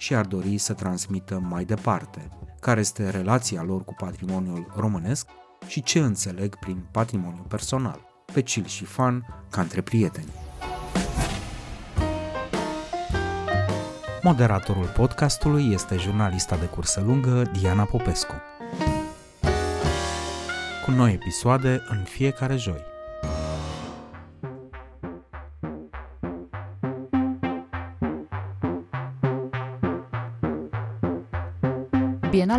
și ar dori să transmită mai departe, care este relația lor cu patrimoniul românesc și ce înțeleg prin patrimoniu personal, pe chill și fan, ca între prieteni. Moderatorul podcastului este jurnalista de cursă lungă Diana Popescu. Cu noi episoade în fiecare joi.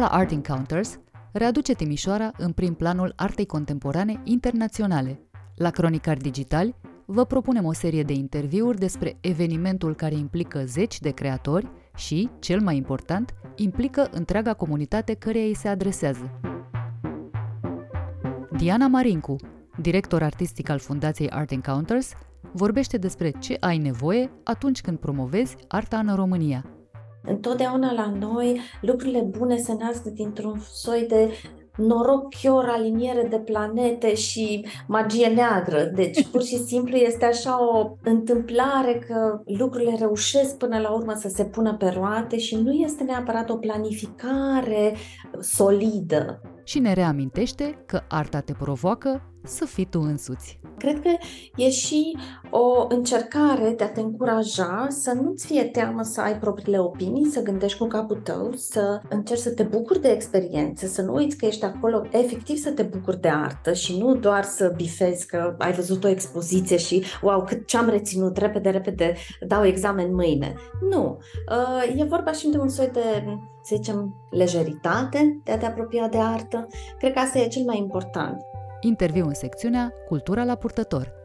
Bienala Art Encounters readuce Timișoara în prim planul artei contemporane internaționale. La Cronicar Digital vă propunem o serie de interviuri despre evenimentul care implică zeci de creatori și, cel mai important, implică întreaga comunitate căreia îi se adresează. Diana Marincu, director artistic al Fundației Art Encounters, vorbește despre ce ai nevoie atunci când promovezi arta în România. Întotdeauna la noi lucrurile bune se nasc dintr-un soi de noroc, chior, aliniere de planete și magie neagră. Deci, pur și simplu, este așa o întâmplare că lucrurile reușesc până la urmă să se pună pe roate și nu este neapărat o planificare solidă. Și ne reamintește că arta te provoacă să fii tu însuți. Cred că e și o încercare de a te încuraja să nu-ți fie teamă să ai propriile opinii, să gândești cu capul tău, să încerci să te bucuri de experiențe, să nu uiți că ești acolo efectiv să te bucuri de artă și nu doar să bifezi că ai văzut o expoziție și wow, cât ce-am reținut, repede, repede, dau examen mâine. Nu. Uh, e vorba și de un soi de să zicem, lejeritate de a te apropia de artă. Cred că asta e cel mai important. Interviu în secțiunea Cultura la purtător.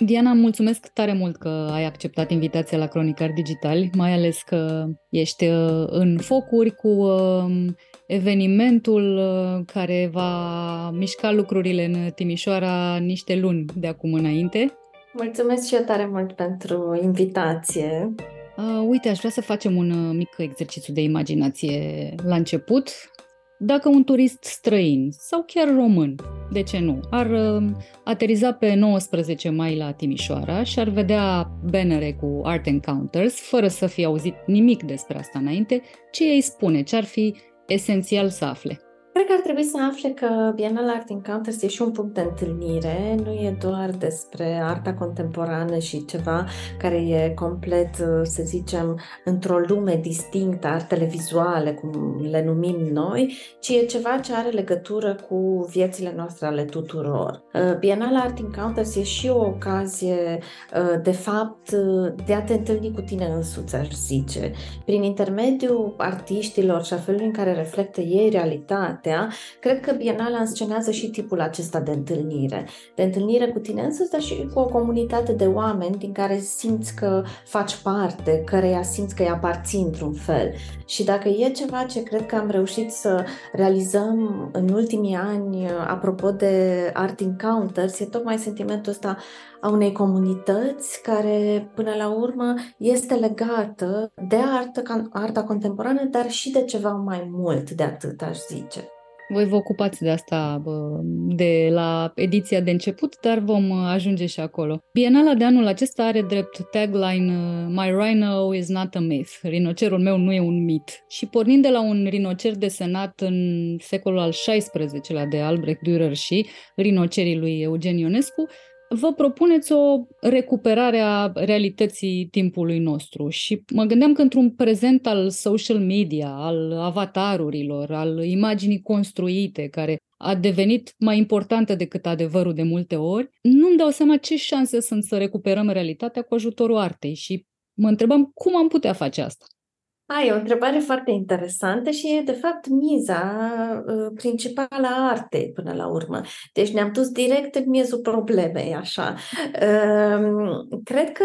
Diana, mulțumesc tare mult că ai acceptat invitația la Cronicar Digital, mai ales că ești uh, în focuri cu uh, evenimentul uh, care va mișca lucrurile în Timișoara niște luni de acum înainte. Mulțumesc și eu tare mult pentru invitație. Uh, uite, aș vrea să facem un uh, mic exercițiu de imaginație la început. Dacă un turist străin sau chiar român, de ce nu, ar uh, ateriza pe 19 mai la Timișoara și ar vedea bannere cu Art Encounters, fără să fie auzit nimic despre asta înainte, ce ei spune, ce ar fi esențial să afle? Cred că ar trebui să afle că Bienal Art Encounters e și un punct de întâlnire, nu e doar despre arta contemporană și ceva care e complet, să zicem, într-o lume distinctă, artele vizuale, cum le numim noi, ci e ceva ce are legătură cu viețile noastre ale tuturor. Uh, Bienal Art Encounters e și o ocazie, uh, de fapt, de a te întâlni cu tine însuți, aș zice. Prin intermediul artiștilor și a felului în care reflectă ei realitatea, cartea, cred că Bienala înscenează și tipul acesta de întâlnire. De întâlnire cu tine însuți, dar și cu o comunitate de oameni din care simți că faci parte, căreia simți că îi aparții într-un fel. Și dacă e ceva ce cred că am reușit să realizăm în ultimii ani, apropo de Art Encounters, e tocmai sentimentul ăsta a unei comunități care, până la urmă, este legată de artă, arta contemporană, dar și de ceva mai mult de atât, aș zice. Voi vă ocupați de asta de la ediția de început, dar vom ajunge și acolo. Bienala de anul acesta are drept tagline My rhino is not a myth. Rinocerul meu nu e un mit. Și pornind de la un rinocer desenat în secolul al XVI-lea de Albrecht Dürer și rinocerii lui Eugen Ionescu, vă propuneți o recuperare a realității timpului nostru și mă gândeam că într-un prezent al social media, al avatarurilor, al imaginii construite, care a devenit mai importantă decât adevărul de multe ori, nu-mi dau seama ce șanse sunt să recuperăm realitatea cu ajutorul artei și mă întrebam cum am putea face asta. Ai, e o întrebare foarte interesantă și e, de fapt, miza uh, principală a artei până la urmă. Deci ne-am dus direct în miezul problemei, așa. Uh, cred că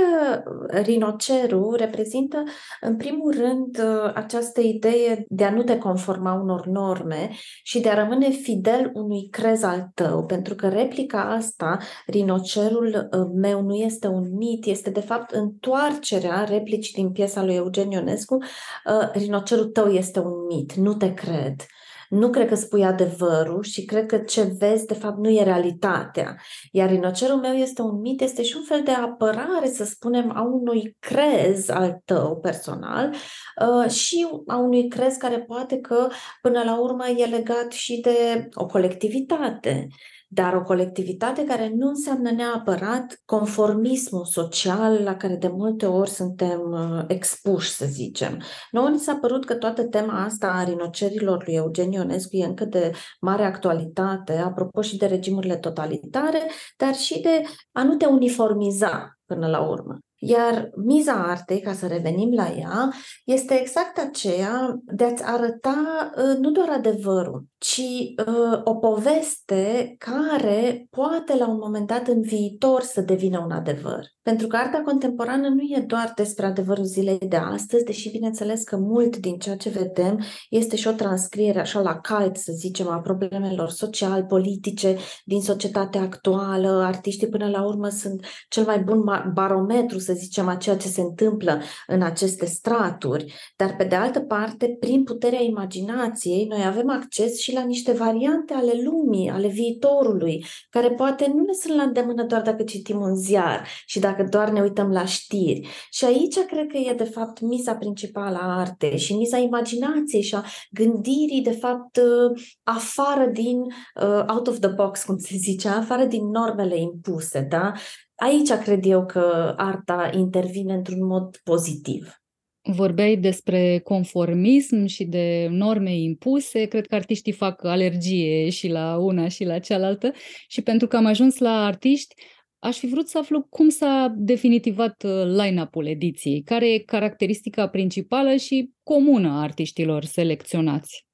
rinocerul reprezintă, în primul rând, uh, această idee de a nu te conforma unor norme și de a rămâne fidel unui crez al tău, pentru că replica asta, rinocerul uh, meu nu este un mit, este, de fapt, întoarcerea replicii din piesa lui Eugen Ionescu uh, rinocerul tău este un mit, nu te cred. Nu cred că spui adevărul și cred că ce vezi, de fapt, nu e realitatea. Iar rinocerul meu este un mit, este și un fel de apărare, să spunem, a unui crez al tău personal uh, și a unui crez care poate că, până la urmă, e legat și de o colectivitate dar o colectivitate care nu înseamnă neapărat conformismul social la care de multe ori suntem uh, expuși, să zicem. Nouă ni s-a părut că toată tema asta a rinocerilor lui Eugen Ionescu e încă de mare actualitate, apropo și de regimurile totalitare, dar și de a nu te uniformiza până la urmă. Iar miza artei, ca să revenim la ea, este exact aceea de a-ți arăta uh, nu doar adevărul, ci uh, o poveste care poate la un moment dat în viitor să devină un adevăr. Pentru că arta contemporană nu e doar despre adevărul zilei de astăzi, deși bineînțeles că mult din ceea ce vedem este și o transcriere așa la calt, să zicem, a problemelor social, politice din societatea actuală. Artiștii până la urmă sunt cel mai bun barometru, să zicem, a ceea ce se întâmplă în aceste straturi. Dar pe de altă parte, prin puterea imaginației, noi avem acces și la niște variante ale lumii, ale viitorului, care poate nu ne sunt la îndemână doar dacă citim un ziar și dacă dacă doar ne uităm la știri. Și aici cred că e de fapt miza principală a artei și miza imaginației și a gândirii de fapt uh, afară din uh, out of the box, cum se zice, afară din normele impuse, da? Aici cred eu că arta intervine într-un mod pozitiv. Vorbeai despre conformism și de norme impuse. Cred că artiștii fac alergie și la una și la cealaltă. Și pentru că am ajuns la artiști, Aș fi vrut să aflu cum s-a definitivat uh, line-up-ul ediției, care e caracteristica principală și comună a artiștilor selecționați.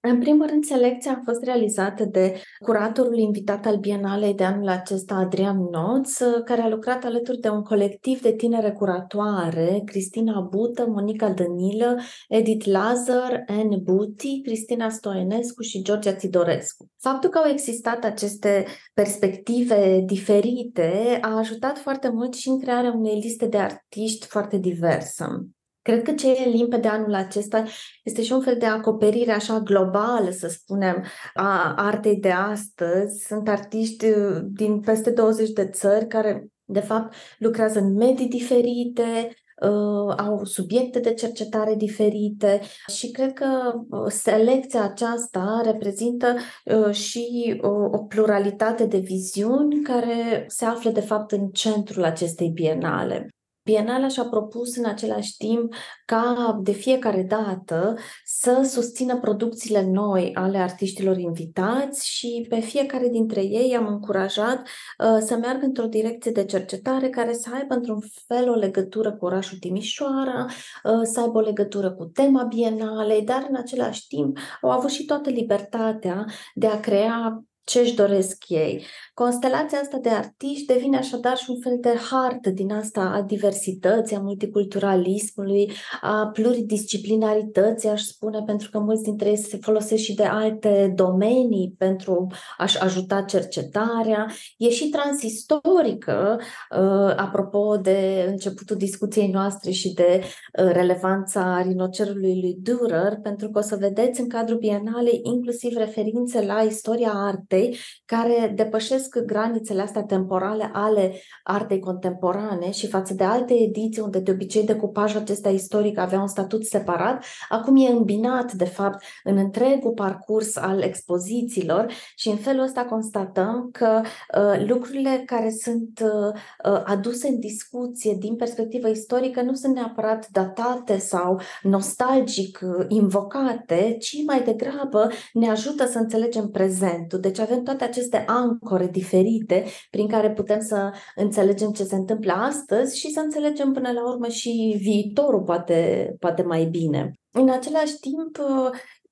În primul rând, selecția a fost realizată de curatorul invitat al Bienalei de anul acesta, Adrian Noț, care a lucrat alături de un colectiv de tinere curatoare, Cristina Bută, Monica Dănilă, Edith Lazar, Anne Buti, Cristina Stoenescu și Georgia Tidorescu. Faptul că au existat aceste perspective diferite a ajutat foarte mult și în crearea unei liste de artiști foarte diversă. Cred că ce e limpede anul acesta este și un fel de acoperire așa globală, să spunem, a artei de astăzi. Sunt artiști uh, din peste 20 de țări care, de fapt, lucrează în medii diferite, uh, au subiecte de cercetare diferite și cred că uh, selecția aceasta reprezintă uh, și o, o pluralitate de viziuni care se află de fapt în centrul acestei bienale. Bienala și-a propus în același timp ca de fiecare dată să susțină producțiile noi ale artiștilor invitați și pe fiecare dintre ei am încurajat uh, să meargă într-o direcție de cercetare care să aibă într-un fel o legătură cu orașul Timișoara, uh, să aibă o legătură cu tema bienalei, dar în același timp au avut și toată libertatea de a crea ce își doresc ei. Constelația asta de artiști devine așadar și un fel de hartă din asta a diversității, a multiculturalismului, a pluridisciplinarității, aș spune, pentru că mulți dintre ei se folosesc și de alte domenii pentru a-și ajuta cercetarea. E și transistorică, uh, apropo de începutul discuției noastre și de uh, relevanța rinocerului lui Dürer, pentru că o să vedeți în cadrul bienalei inclusiv referințe la istoria artei care depășesc depășesc granițele astea temporale ale artei contemporane și față de alte ediții unde de obicei decupajul acesta istoric avea un statut separat, acum e îmbinat de fapt în întregul parcurs al expozițiilor și în felul ăsta constatăm că uh, lucrurile care sunt uh, uh aduse în discuție din perspectivă istorică nu sunt neapărat datate sau nostalgic uh, invocate, ci mai degrabă ne ajută să înțelegem prezentul. Deci avem toate aceste ancore diferite prin care putem să înțelegem ce se întâmplă astăzi și să înțelegem până la urmă și viitorul poate, poate mai bine. În același timp,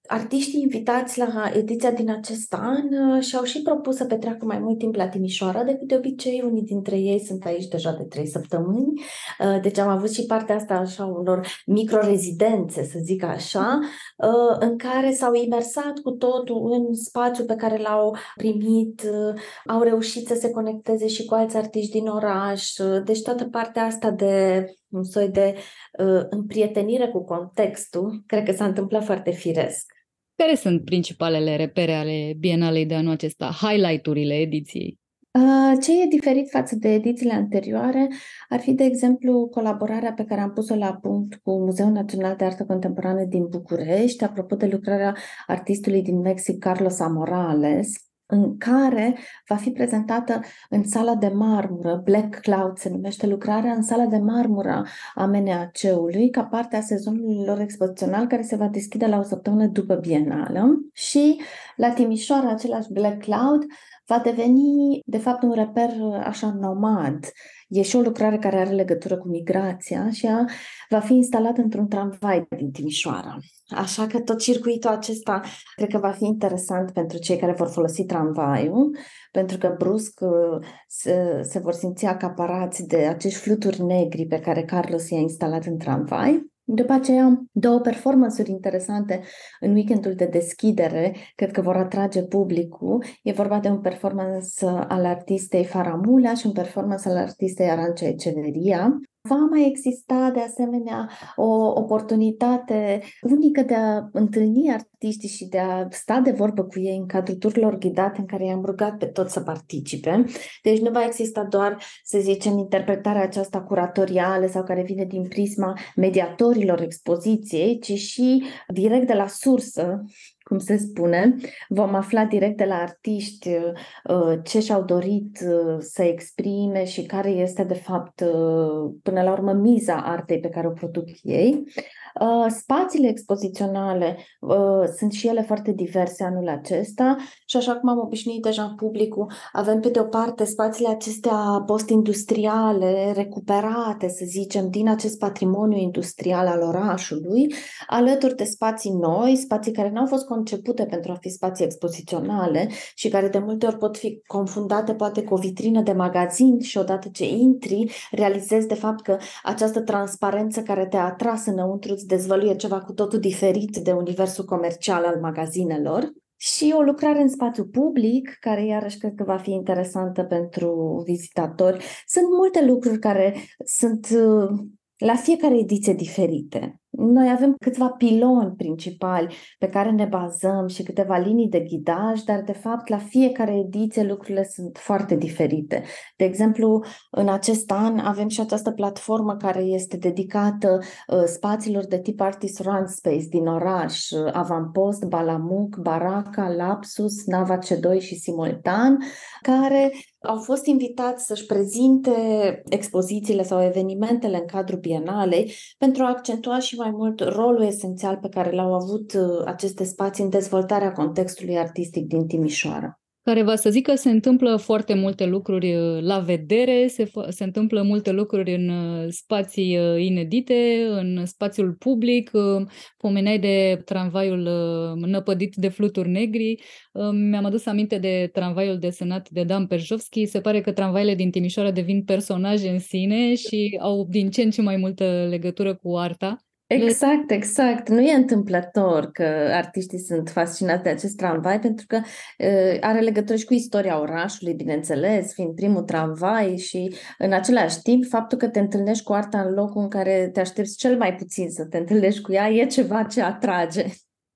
Artiștii invitați la ediția din acest an uh, și-au și propus să petreacă mai mult timp la Timișoara decât de obicei. Unii dintre ei sunt aici deja de trei săptămâni, uh, deci am avut și partea asta așa unor microrezidențe, să zic așa, uh, în care s-au imersat cu totul în spațiul pe care l-au primit, au reușit să se conecteze și cu alți artiști din oraș. Deci toată partea asta de un soi de uh, împrietenire cu contextul, cred că s-a întâmplat foarte firesc. Care sunt principalele repere ale Bienalei de anul acesta, highlight-urile ediției? Uh, ce e diferit față de edițiile anterioare ar fi, de exemplu, colaborarea pe care am pus-o la punct cu Muzeul Național de Artă Contemporană din București, apropo de lucrarea artistului din Mexic, Carlos Amorales, în care va fi prezentată în sala de marmură, Black Cloud se numește lucrarea, în sala de marmură a MNAC-ului, ca parte a sezonului lor expozițional, care se va deschide la o săptămână după Bienală. Și la Timișoara, același Black Cloud, va deveni, de fapt, un reper așa nomad. E și o lucrare care are legătură cu migrația și a, va fi instalat într-un tramvai din Timișoara. Așa că tot circuitul acesta cred că va fi interesant pentru cei care vor folosi tramvaiul, pentru că brusc uh, se, se vor simți acaparați de acești fluturi negri pe care Carlos i-a instalat în tramvai. După aceea, două performanțuri interesante în weekendul de deschidere, cred că vor atrage publicul. E vorba de un performance al artistei Faramula și un performance al artistei Arancea Eceveria. Va mai exista de asemenea o oportunitate unică de a întâlni artiștii și de a sta de vorbă cu ei în cadrul turilor ghidate în care i-am rugat pe toți să participe. Deci nu va exista doar, să zicem, interpretarea aceasta curatorială sau care vine din prisma mediatorilor expoziției, ci și direct de la sursă cum se spune, vom afla direct de la artiști uh, ce și-au dorit uh, să exprime și care este, de fapt, uh, până la urmă, miza artei pe care o produc ei. Uh, spațiile expoziționale uh, sunt și ele foarte diverse anul acesta și așa cum am obișnuit deja publicul, avem pe de o parte spațiile acestea post-industriale, recuperate, să zicem, din acest patrimoniu industrial al orașului, alături de spații noi, spații care nu au fost concepute pentru a fi spații expoziționale și care de multe ori pot fi confundate poate cu o vitrină de magazin și odată ce intri, realizezi de fapt că această transparență care te-a atras înăuntru îți dezvăluie ceva cu totul diferit de universul comercial al magazinelor. Și o lucrare în spațiu public, care iarăși cred că va fi interesantă pentru vizitatori. Sunt multe lucruri care sunt uh, la fiecare ediție diferite. Noi avem câțiva piloni principali pe care ne bazăm și câteva linii de ghidaj, dar de fapt la fiecare ediție lucrurile sunt foarte diferite. De exemplu, în acest an avem și această platformă care este dedicată uh, spațiilor de tip Artist Run Space din oraș, uh, Avampost, Balamuc, Baraca, Lapsus, Nava C2 și Simultan, care au fost invitați să-și prezinte expozițiile sau evenimentele în cadrul bienalei pentru a accentua și mai mult rolul esențial pe care l-au avut uh, aceste spații în dezvoltarea contextului artistic din Timișoara care va să zică se întâmplă foarte multe lucruri uh, la vedere, se, se întâmplă multe lucruri în uh, spații uh, inedite, în spațiul public. Pomeneai de tramvaiul năpădit de fluturi negri. Mi-am adus aminte de tramvaiul desenat de Dan Perjovski. Se pare că tramvaile din Timișoara devin personaje în sine și au din ce în ce mai multă legătură cu arta. Exact, exact. Nu e întâmplător că artiștii sunt fascinați de acest tramvai pentru că uh, are legătură și cu istoria orașului, bineînțeles, fiind primul tramvai și în același timp faptul că te întâlnești cu arta în locul în care te aștepți cel mai puțin să te întâlnești cu ea e ceva ce atrage.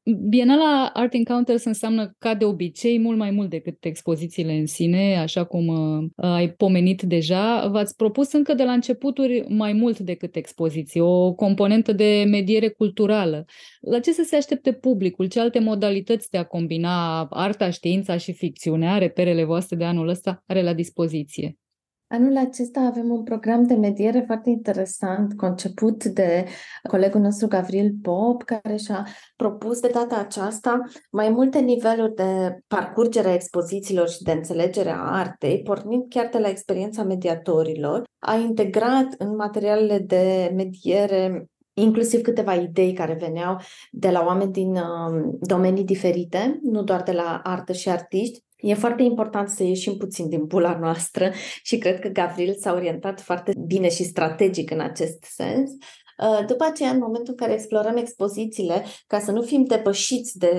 Bienala Art Encounters înseamnă, ca de obicei, mult mai mult decât expozițiile în sine, așa cum uh, ai pomenit deja. V-ați propus încă de la începuturi mai mult decât expoziții, o componentă de mediere culturală. La ce să se aștepte publicul? Ce alte modalități de a combina arta, știința și ficțiunea, reperele voastre de anul ăsta, are la dispoziție? Anul acesta avem un program de mediere foarte interesant, conceput de colegul nostru Gavril Pop, care și-a propus de data aceasta mai multe niveluri de parcurgere a expozițiilor și de înțelegere a artei, pornind chiar de la experiența mediatorilor. A integrat în materialele de mediere inclusiv câteva idei care veneau de la oameni din uh, domenii diferite, nu doar de la artă și artiști, E foarte important să ieșim puțin din bula noastră și cred că Gavril s-a orientat foarte bine și strategic în acest sens. Uh, după aceea, în momentul în care explorăm expozițiile, ca să nu fim depășiți de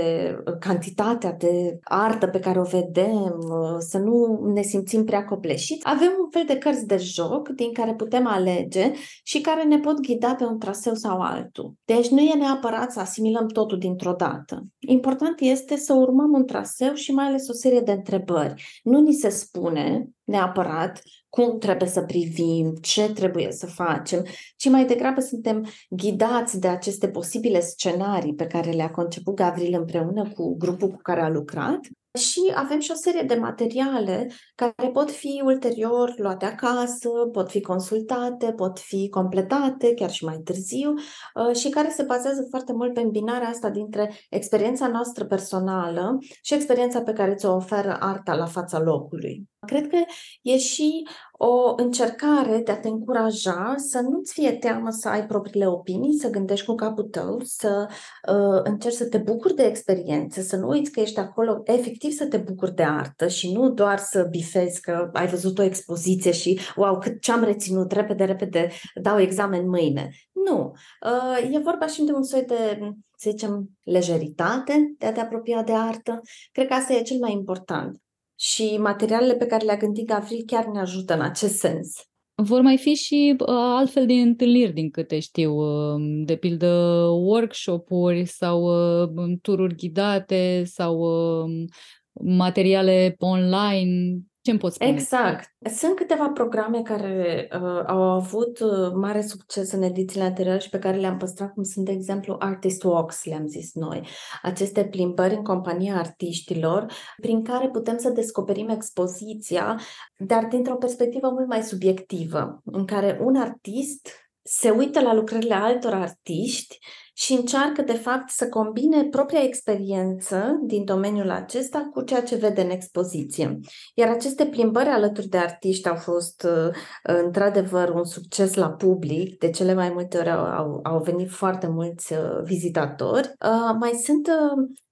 uh, cantitatea de artă pe care o vedem, uh, să nu ne simțim prea copleșiți, avem un fel de cărți de joc din care putem alege și care ne pot ghida pe un traseu sau altul. Deci nu e neapărat să asimilăm totul dintr-o dată. Important este să urmăm un traseu și mai ales o serie de întrebări. Nu ni se spune neapărat cum trebuie să privim, ce trebuie să facem, ci mai degrabă suntem ghidați de aceste posibile scenarii pe care le-a conceput Gavril împreună cu grupul cu care a lucrat și avem și o serie de materiale care pot fi ulterior luate acasă, pot fi consultate, pot fi completate chiar și mai târziu uh, și care se bazează foarte mult pe îmbinarea asta dintre experiența noastră personală și experiența pe care ți-o oferă arta la fața locului. Cred că e și o încercare de a te încuraja să nu-ți fie teamă să ai propriile opinii, să gândești cu capul tău, să uh, încerci să te bucuri de experiențe, să nu uiți că ești acolo efectiv să te bucuri de artă și nu doar să bifezi că ai văzut o expoziție și wow, cât ce am reținut, repede, repede, dau examen mâine. Nu. Uh, e vorba și de un soi de, să zicem, lejeritate de a te apropia de artă. Cred că asta e cel mai important și materialele pe care le-a gândit Gavril chiar ne ajută în acest sens. Vor mai fi și uh, altfel de întâlniri, din câte știu, uh, de pildă workshop-uri sau uh, tururi ghidate sau uh, materiale online. Ce-mi poți spune? Exact. Sunt câteva programe care uh, au avut uh, mare succes în edițiile anterioare și pe care le-am păstrat, cum sunt, de exemplu, Artist Walks, le-am zis noi. Aceste plimbări în compania artiștilor, prin care putem să descoperim expoziția, dar dintr-o perspectivă mult mai subiectivă, în care un artist se uită la lucrările altor artiști și încearcă, de fapt, să combine propria experiență din domeniul acesta cu ceea ce vede în expoziție. Iar aceste plimbări alături de artiști au fost, uh, într-adevăr, un succes la public. De cele mai multe ori au, au venit foarte mulți uh, vizitatori. Uh, mai sunt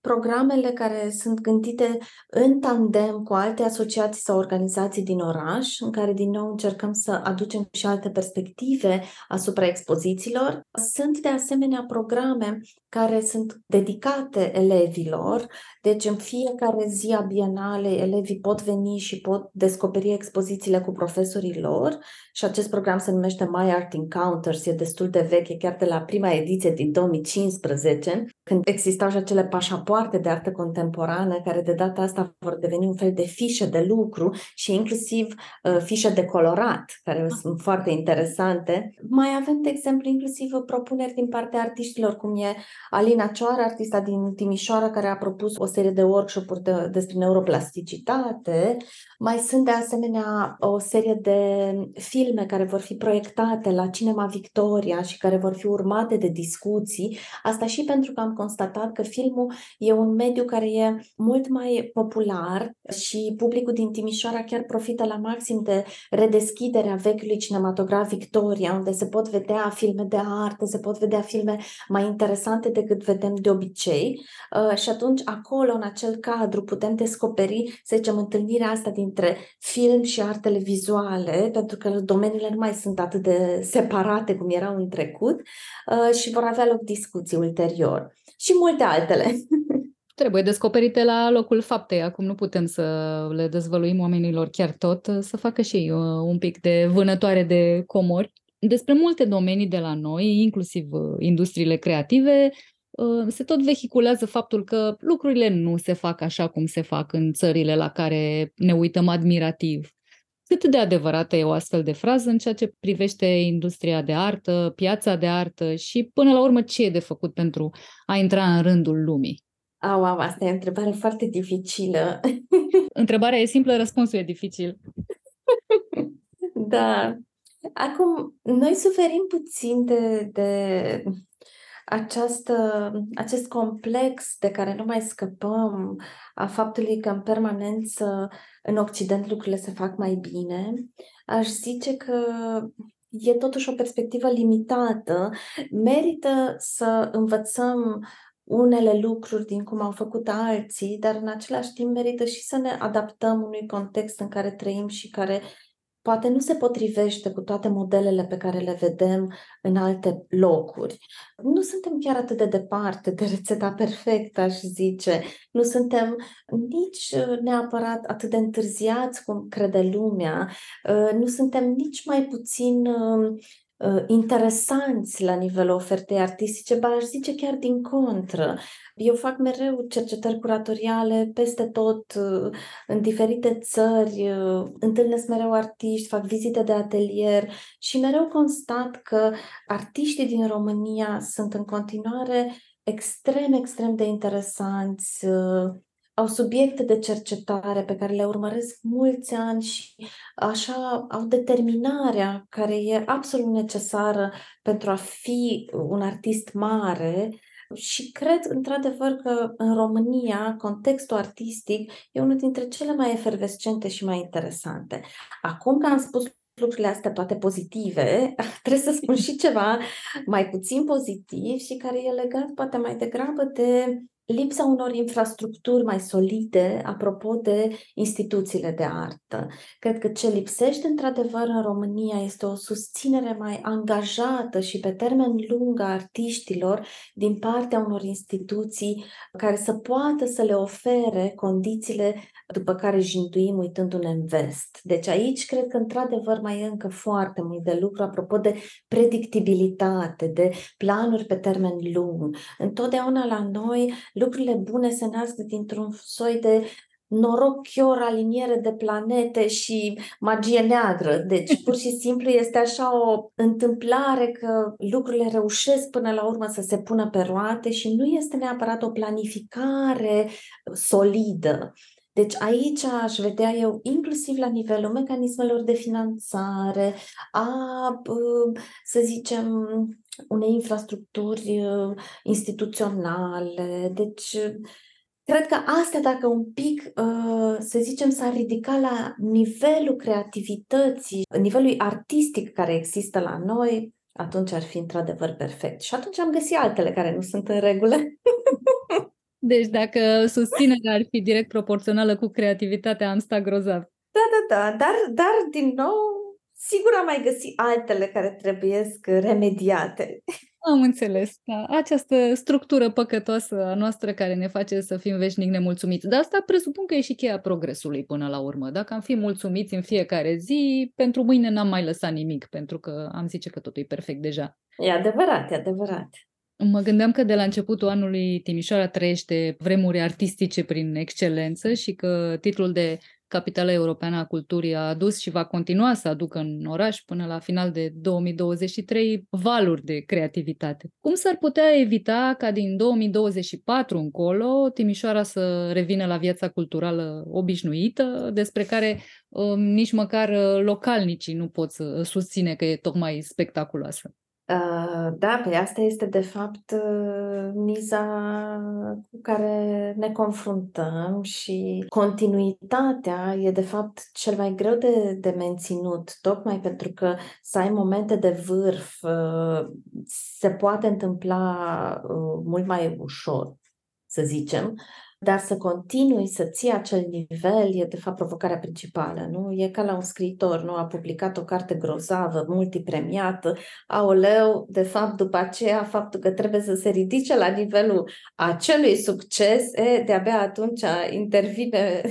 programele care sunt gândite în tandem cu alte asociații sau organizații din oraș, în care din nou încercăm să aducem și alte perspective asupra expozițiilor. Sunt de asemenea programe programme care sunt dedicate elevilor, deci în fiecare zi a bienale elevii pot veni și pot descoperi expozițiile cu profesorii lor. Și acest program se numește My Art Encounters, e destul de veche, chiar de la prima ediție din 2015, când existau și acele pașapoarte de artă contemporană, care de data asta vor deveni un fel de fișe de lucru și inclusiv uh, fișe de colorat, care sunt foarte interesante. Mai avem, de exemplu, inclusiv propuneri din partea artiștilor, cum e Alina Cioară, artista din Timișoara, care a propus o serie de workshop-uri de, despre neuroplasticitate. Mai sunt, de asemenea, o serie de filme care vor fi proiectate la Cinema Victoria și care vor fi urmate de discuții. Asta și pentru că am constatat că filmul e un mediu care e mult mai popular și publicul din Timișoara chiar profită la maxim de redeschiderea vechiului cinematograf Victoria, unde se pot vedea filme de artă, se pot vedea filme mai interesante decât vedem de obicei. Uh, și atunci, acolo, în acel cadru, putem descoperi, să zicem, întâlnirea asta dintre film și artele vizuale, pentru că domeniile nu mai sunt atât de separate cum erau în trecut uh, și vor avea loc discuții ulterior. Și multe altele. Trebuie descoperite la locul faptei. Acum nu putem să le dezvăluim oamenilor chiar tot, să facă și ei uh, un pic de vânătoare de comori. Despre multe domenii de la noi, inclusiv uh, industriile creative, uh, se tot vehiculează faptul că lucrurile nu se fac așa cum se fac în țările la care ne uităm admirativ. Cât de adevărată e o astfel de frază în ceea ce privește industria de artă, piața de artă și, până la urmă, ce e de făcut pentru a intra în rândul lumii? Au, au, asta e o întrebare foarte dificilă. Întrebarea e simplă, răspunsul e dificil. Da. Acum, noi suferim puțin de, de această, acest complex de care nu mai scăpăm, a faptului că în permanență în Occident lucrurile se fac mai bine, aș zice că e totuși o perspectivă limitată. Merită să învățăm unele lucruri din cum au făcut alții, dar în același timp merită și să ne adaptăm unui context în care trăim și care poate nu se potrivește cu toate modelele pe care le vedem în alte locuri. Nu suntem chiar atât de departe de rețeta perfectă, aș zice. Nu suntem nici uh, neapărat atât de întârziați cum crede lumea. Uh, nu suntem nici mai puțin uh, uh, interesanți la nivelul ofertei artistice, ba aș zice chiar din contră. Eu fac mereu cercetări curatoriale peste tot, uh, în diferite țări, uh, întâlnesc mereu artiști, fac vizite de atelier și mereu constat că artiștii din România sunt în continuare extrem, extrem de interesanți, uh, au subiecte de cercetare pe care le urmăresc mulți ani și așa au determinarea care e absolut necesară pentru a fi un artist mare și cred într-adevăr că în România contextul artistic e unul dintre cele mai efervescente și mai interesante. Acum că am spus lucrurile astea toate pozitive, trebuie să spun și ceva mai puțin pozitiv și care e legat poate mai degrabă de lipsa unor infrastructuri mai solide apropo de instituțiile de artă. Cred că ce lipsește într-adevăr în România este o susținere mai angajată și pe termen lung a artiștilor din partea unor instituții care să poată să le ofere condițiile după care jinduim uitându-ne în vest. Deci aici cred că într-adevăr mai e încă foarte mult de lucru apropo de predictibilitate, de planuri pe termen lung. Întotdeauna la noi lucrurile bune se nasc dintr-un soi de noroc, chior, aliniere de planete și magie neagră. Deci, pur și simplu, este așa o întâmplare că lucrurile reușesc până la urmă să se pună pe roate și nu este neapărat o planificare solidă. Deci aici aș vedea eu, inclusiv la nivelul mecanismelor de finanțare, a, să zicem, unei infrastructuri uh, instituționale. Deci, cred că astea, dacă un pic, uh, să zicem, s-ar ridica la nivelul creativității, nivelul artistic care există la noi, atunci ar fi într-adevăr perfect. Și atunci am găsit altele care nu sunt în regulă. Deci dacă susținerea ar fi direct proporțională cu creativitatea, am stat grozav. Da, da, da, dar, dar din nou, sigur am mai găsit altele care trebuie remediate. Am înțeles, da. Această structură păcătoasă a noastră care ne face să fim veșnic nemulțumiți. Dar asta presupun că e și cheia progresului până la urmă. Dacă am fi mulțumiți în fiecare zi, pentru mâine n-am mai lăsat nimic, pentru că am zice că totul e perfect deja. E adevărat, e adevărat. Mă gândeam că de la începutul anului Timișoara trăiește vremuri artistice prin excelență și că titlul de Capitala Europeană a Culturii a adus și va continua să aducă în oraș până la final de 2023 valuri de creativitate. Cum s-ar putea evita ca din 2024 încolo Timișoara să revină la viața culturală obișnuită, despre care uh, nici măcar uh, localnicii nu pot să susține că e tocmai spectaculoasă? Uh, da, pe asta este de fapt uh, miza cu care ne confruntăm și continuitatea e de fapt cel mai greu de, de menținut, tocmai pentru că să ai momente de vârf uh, se poate întâmpla mult mai ușor, să zicem, dar să continui să ții acel nivel e de fapt provocarea principală, nu? E ca la un scriitor, nu? A publicat o carte grozavă, multipremiată, aoleu, de fapt după aceea faptul că trebuie să se ridice la nivelul acelui succes, e, de-abia atunci intervine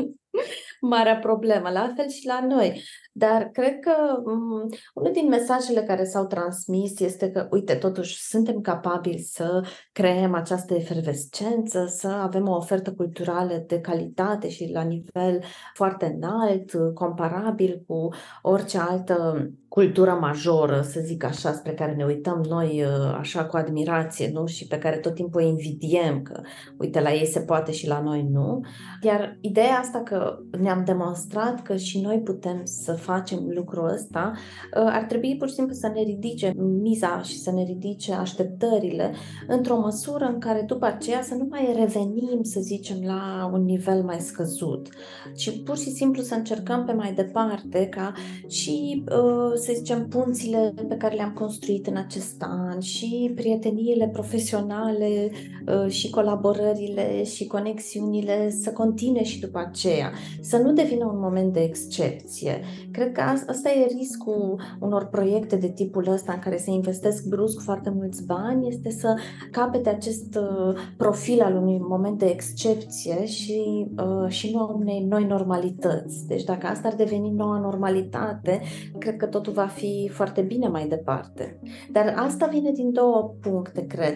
marea problemă, la fel și la noi. Dar cred că um, unul din mesajele care s-au transmis este că, uite, totuși suntem capabili să creăm această efervescență, să avem o ofertă culturală de calitate și la nivel foarte înalt, comparabil cu orice altă cultură majoră, să zic așa, spre care ne uităm noi uh, așa cu admirație, nu? Și pe care tot timpul invidiem că, uite, la ei se poate și la noi nu. Iar ideea asta că ne-am demonstrat că și noi putem să facem lucrul ăsta, uh, ar trebui pur și simplu să ne ridice miza și să ne ridice așteptările într-o măsură în care după aceea să nu mai revenim, să zicem, la un nivel mai scăzut, ci pur și simplu să încercăm pe mai departe ca și uh, să zicem, punțile pe care le-am construit în acest an și prieteniile profesionale uh, și colaborările și conexiunile să continue și după aceea, să nu devină un moment de excepție. Cred că asta e riscul unor proiecte de tipul ăsta în care se investesc brusc foarte mulți bani, este să capete acest uh, profil al unui moment de excepție și, uh, și nu a unei noi normalități. Deci dacă asta ar deveni noua normalitate, cred că totul va fi foarte bine mai departe. Dar asta vine din două puncte, cred.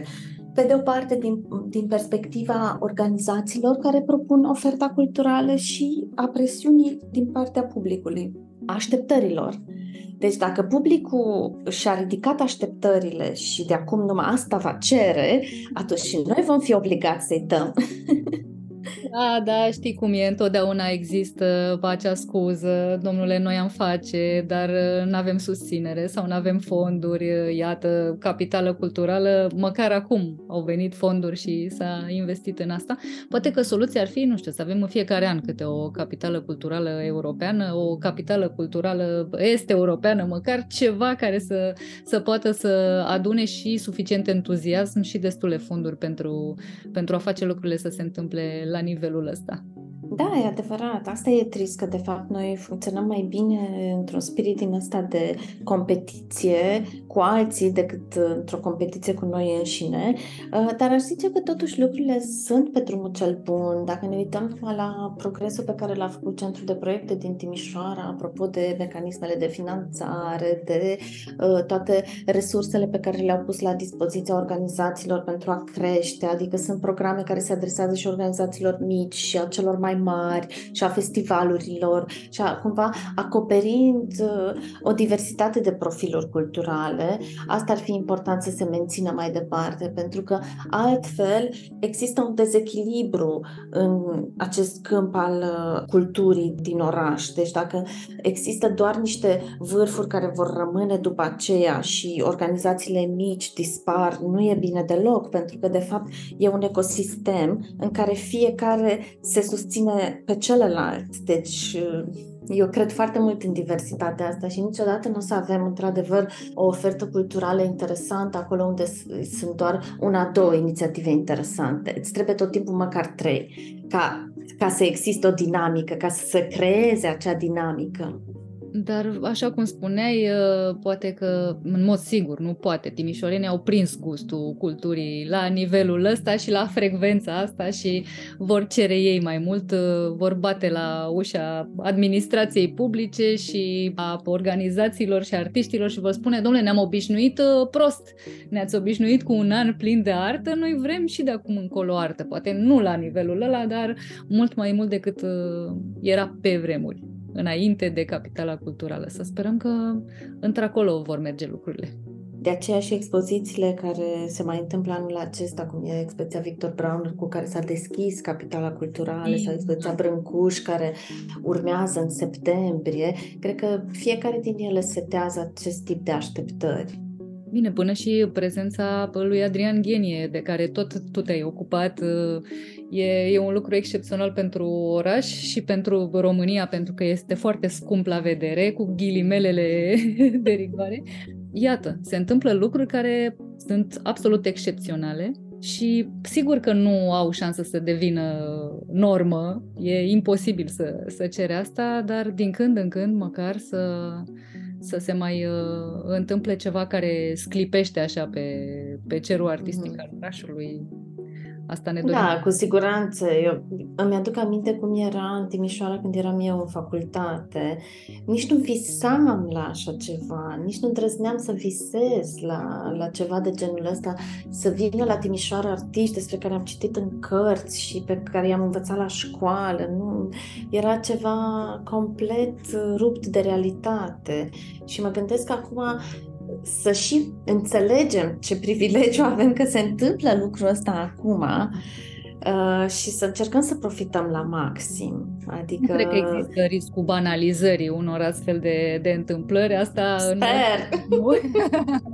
Pe de o parte, din, din perspectiva organizațiilor care propun oferta culturală și a presiunii din partea publicului, așteptărilor. Deci dacă publicul și-a ridicat așteptările și de acum numai asta va cere, atunci și noi vom fi obligați să-i dăm. Da, da, știi cum e, întotdeauna există acea scuză, domnule, noi am face, dar uh, nu avem susținere sau nu avem fonduri, uh, iată, capitală culturală, măcar acum au venit fonduri și s-a investit în asta. Poate că soluția ar fi, nu știu, să avem în fiecare an câte o capitală culturală europeană, o capitală culturală est-europeană, măcar ceva care să, să poată să adune și suficient entuziasm și destule fonduri pentru, pentru a face lucrurile să se întâmple la nivelul ăsta. Da, e adevărat. Asta e trist că, de fapt, noi funcționăm mai bine într-un spirit din ăsta de competiție cu alții decât într-o competiție cu noi înșine. Uh, dar aș zice că, totuși, lucrurile sunt pe drumul cel bun. Dacă ne uităm la progresul pe care l-a făcut Centrul de Proiecte din Timișoara, apropo de mecanismele de finanțare, de uh, toate resursele pe care le-au pus la dispoziția organizațiilor pentru a crește, adică sunt programe care se adresează și organizațiilor mici și a celor mai mari și a festivalurilor și a, cumva acoperind uh, o diversitate de profiluri culturale, asta ar fi important să se mențină mai departe, pentru că altfel există un dezechilibru în acest câmp al uh, culturii din oraș. Deci dacă există doar niște vârfuri care vor rămâne după aceea și organizațiile mici dispar, nu e bine deloc, pentru că de fapt e un ecosistem în care fiecare se susține susține pe celălalt. Deci eu cred foarte mult în diversitatea asta și niciodată nu o să avem într-adevăr o ofertă culturală interesantă acolo unde sunt doar una, două inițiative interesante. Îți trebuie tot timpul măcar trei ca, ca să existe o dinamică, ca să se creeze acea dinamică. Dar, așa cum spuneai, uh, poate că, în mod sigur, nu poate, timișorenii au prins gustul culturii la nivelul ăsta și la frecvența asta și vor cere ei mai mult, uh, vor bate la ușa administrației publice și a organizațiilor și artiștilor și vor spune, domnule, ne-am obișnuit uh, prost, ne-ați obișnuit cu un an plin de artă, noi vrem și de acum încolo artă, poate nu la nivelul ăla, dar mult mai mult decât era pe vremuri înainte de capitala culturală. Să sperăm că într-acolo vor merge lucrurile. De aceea și expozițiile care se mai întâmplă anul acesta, cum e expoziția Victor Brown, cu care s-a deschis Capitala Culturală, sau expoziția Brâncuș, care urmează în septembrie, cred că fiecare din ele setează acest tip de așteptări. Bine, până și prezența lui Adrian Ghenie, de care tot tu te-ai ocupat, e, e un lucru excepțional pentru oraș și pentru România, pentru că este foarte scump la vedere, cu ghilimelele de rigoare. Iată, se întâmplă lucruri care sunt absolut excepționale și sigur că nu au șansă să devină normă, e imposibil să, să cere asta, dar din când în când măcar să, să se mai uh, întâmple ceva care sclipește așa pe, pe cerul artistic mm. al orașului Asta ne dorim. Da, cu siguranță. Eu îmi aduc aminte cum era în Timișoara când eram eu în facultate. Nici nu visam la așa ceva, nici nu îndrăzneam să visez la, la ceva de genul ăsta, să vină la Timișoara artiști despre care am citit în cărți și pe care i-am învățat la școală. Nu, era ceva complet rupt de realitate. Și mă gândesc acum să și înțelegem ce privilegiu avem că se întâmplă lucrul ăsta acum uh, și să încercăm să profităm la maxim. Adică... Nu cred că există riscul banalizării unor astfel de, de întâmplări. Asta Sper!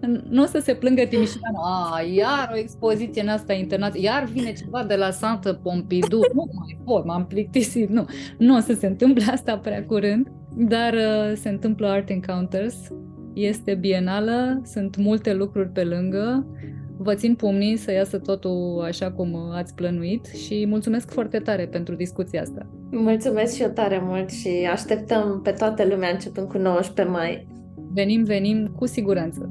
Nu, nu o să se plângă Timișoara, a, iar o expoziție în asta internațională, iar vine ceva de la Santa Pompidou, nu mai pot, m-am plictisit, nu. Nu o să se întâmple asta prea curând, dar uh, se întâmplă Art Encounters este bienală, sunt multe lucruri pe lângă. Vă țin pumnii să iasă totul așa cum ați plănuit și mulțumesc foarte tare pentru discuția asta. Mulțumesc și eu tare mult și așteptăm pe toată lumea începând cu 19 mai. Venim, venim cu siguranță.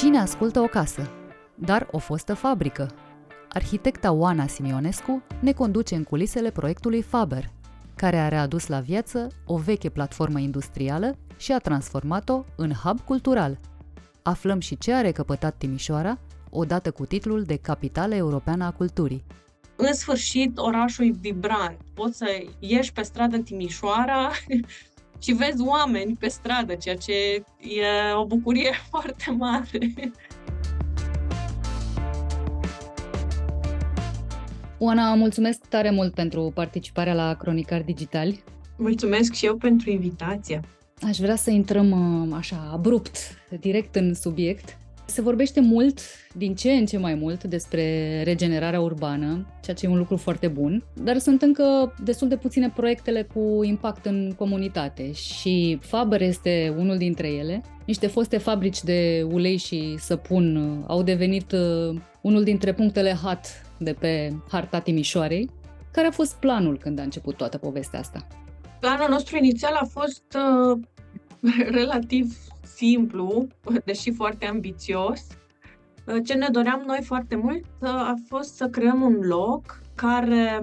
Cine ascultă o casă? Dar o fostă fabrică. Arhitecta Oana Simionescu ne conduce în culisele proiectului Faber, care a readus la viață o veche platformă industrială și a transformat-o în hub cultural. Aflăm și ce a recăpătat Timișoara, odată cu titlul de Capitală Europeană a Culturii. În sfârșit, orașul e vibrant. Poți să ieși pe stradă în Timișoara și vezi oameni pe stradă, ceea ce e o bucurie foarte mare. Oana, mulțumesc tare mult pentru participarea la Cronicar Digitali. Mulțumesc și eu pentru invitație. Aș vrea să intrăm uh, așa abrupt, direct în subiect. Se vorbește mult, din ce în ce mai mult, despre regenerarea urbană, ceea ce e un lucru foarte bun, dar sunt încă destul de puține proiectele cu impact în comunitate și Faber este unul dintre ele. Niște foste fabrici de ulei și săpun au devenit uh, unul dintre punctele hot de pe harta Timișoarei. Care a fost planul când a început toată povestea asta? Planul nostru inițial a fost uh, relativ simplu, deși foarte ambițios. Ce ne doream noi foarte mult a fost să creăm un loc care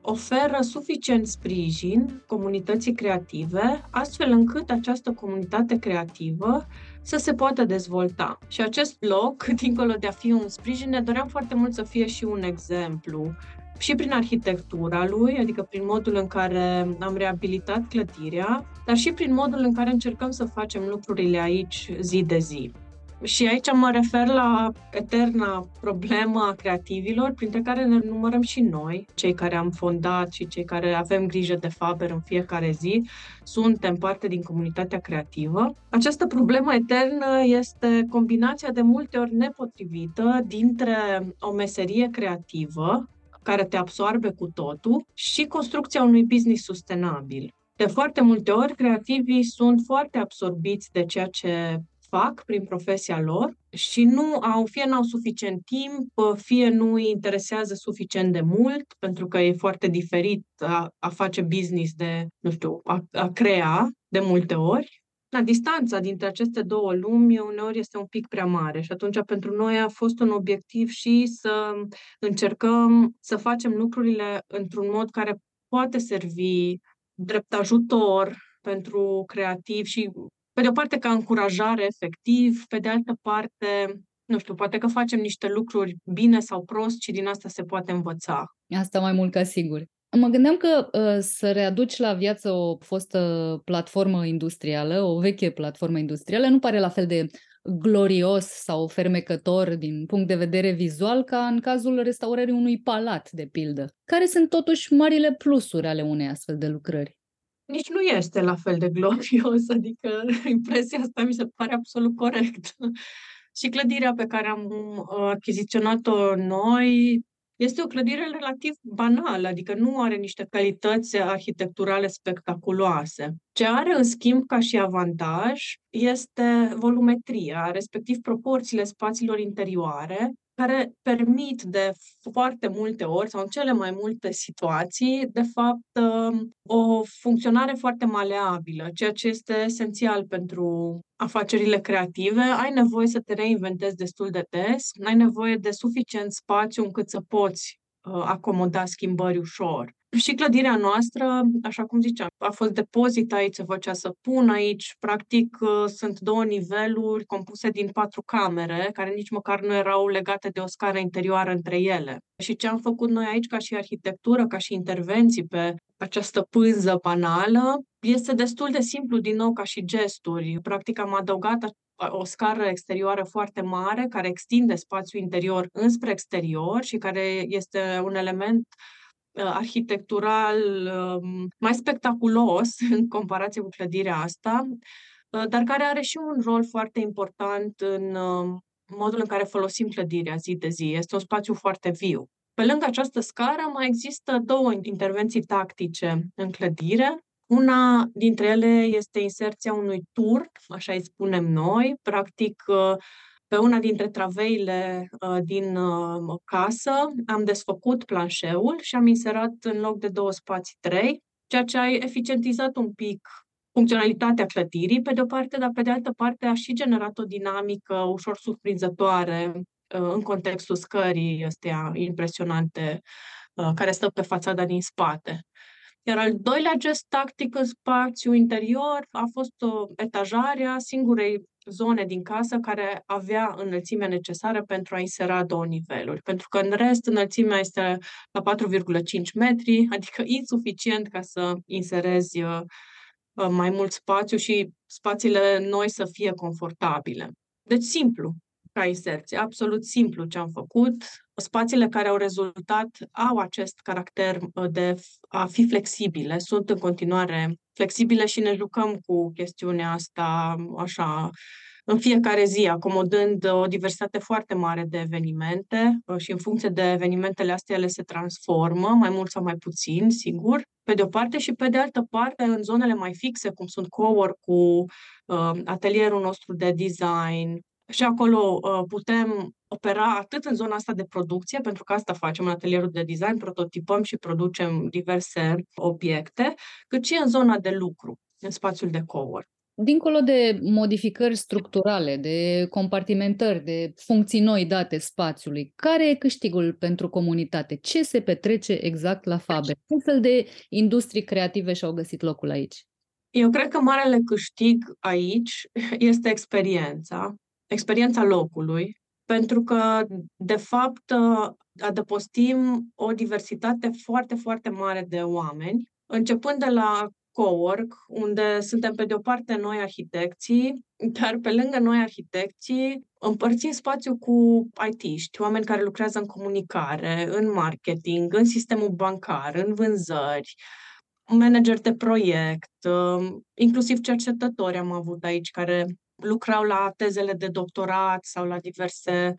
oferă suficient sprijin comunității creative, astfel încât această comunitate creativă să se poată dezvolta. Și acest loc, dincolo de a fi un sprijin, ne doream foarte mult să fie și un exemplu și prin arhitectura lui, adică prin modul în care am reabilitat clădirea, dar și prin modul în care încercăm să facem lucrurile aici zi de zi. Și aici mă refer la eterna problemă a creativilor, printre care ne numărăm și noi, cei care am fondat și cei care avem grijă de Faber în fiecare zi, suntem parte din comunitatea creativă. Această problemă eternă este combinația de multe ori nepotrivită dintre o meserie creativă, care te absorbe cu totul și construcția unui business sustenabil. De foarte multe ori, creativii sunt foarte absorbiți de ceea ce fac prin profesia lor și nu au, fie nu au suficient timp, fie nu îi interesează suficient de mult, pentru că e foarte diferit a, a face business de, nu știu, a, a crea de multe ori la distanța dintre aceste două lumi uneori este un pic prea mare și atunci pentru noi a fost un obiectiv și să încercăm să facem lucrurile într-un mod care poate servi drept ajutor pentru creativ și, pe de o parte, ca încurajare efectiv, pe de altă parte, nu știu, poate că facem niște lucruri bine sau prost și din asta se poate învăța. Asta mai mult ca sigur. Mă gândeam că uh, să readuci la viață o fostă platformă industrială, o veche platformă industrială, nu pare la fel de glorios sau fermecător din punct de vedere vizual ca în cazul restaurării unui palat, de pildă. Care sunt totuși marile plusuri ale unei astfel de lucrări? Nici nu este la fel de glorios, adică impresia asta mi se pare absolut corect. și clădirea pe care am uh, achiziționat-o noi este o clădire relativ banală, adică nu are niște calități arhitecturale spectaculoase. Ce are, în schimb, ca și avantaj, este volumetria, respectiv proporțiile spațiilor interioare, care permit de foarte multe ori sau în cele mai multe situații, de fapt, um, o funcționare foarte maleabilă, ceea ce este esențial pentru afacerile creative. Ai nevoie să te reinventezi destul de des, ai nevoie de suficient spațiu încât să poți uh, acomoda schimbări ușor. Și clădirea noastră, așa cum ziceam, a fost depozit aici, se făcea să pun aici. Practic, uh, sunt două niveluri compuse din patru camere, care nici măcar nu erau legate de o scară interioară între ele. Și ce am făcut noi aici, ca și arhitectură, ca și intervenții pe această pânză banală, este destul de simplu, din nou, ca și gesturi. Practic, am adăugat o scară exterioară foarte mare, care extinde spațiul interior înspre exterior și care este un element Uh, arhitectural um, mai spectaculos în comparație cu clădirea asta, uh, dar care are și un rol foarte important în um, modul în care folosim clădirea zi de zi. Este un spațiu foarte viu. Pe lângă această scară mai există două intervenții tactice în clădire. Una dintre ele este inserția unui tur, așa îi spunem noi, practic uh, pe una dintre traveile uh, din uh, casă am desfăcut planșeul și am inserat în loc de două spații trei, ceea ce a eficientizat un pic funcționalitatea clădirii, pe de o parte, dar pe de altă parte a și generat o dinamică ușor surprinzătoare uh, în contextul scării astea impresionante uh, care stă pe fațada din spate. Iar al doilea gest tactic în spațiu interior a fost o etajarea singurei zone din casă care avea înălțimea necesară pentru a insera două niveluri. Pentru că în rest înălțimea este la 4,5 metri, adică insuficient ca să inserezi uh, uh, mai mult spațiu și spațiile noi să fie confortabile. Deci simplu ca inserție, absolut simplu ce am făcut. Spațiile care au rezultat au acest caracter uh, de a fi flexibile, sunt în continuare flexibile și ne jucăm cu chestiunea asta așa în fiecare zi, acomodând o diversitate foarte mare de evenimente uh, și în funcție de evenimentele astea ele se transformă, mai mult sau mai puțin, sigur, pe de o parte și pe de altă parte în zonele mai fixe, cum sunt cowork cu uh, atelierul nostru de design, și acolo uh, putem opera atât în zona asta de producție, pentru că asta facem în atelierul de design, prototipăm și producem diverse obiecte, cât și în zona de lucru, în spațiul de cowork. Dincolo de modificări structurale, de compartimentări, de funcții noi date spațiului, care e câștigul pentru comunitate? Ce se petrece exact la Faber? Ce fel de industrii creative și-au găsit locul aici? Eu cred că marele câștig aici este experiența, experiența locului, pentru că, de fapt, adăpostim o diversitate foarte, foarte mare de oameni, începând de la cowork, unde suntem pe de o parte noi arhitecții, dar pe lângă noi arhitecții împărțim spațiu cu IT-ști, oameni care lucrează în comunicare, în marketing, în sistemul bancar, în vânzări, manager de proiect, um, inclusiv cercetători am avut aici care lucrau la tezele de doctorat sau la diverse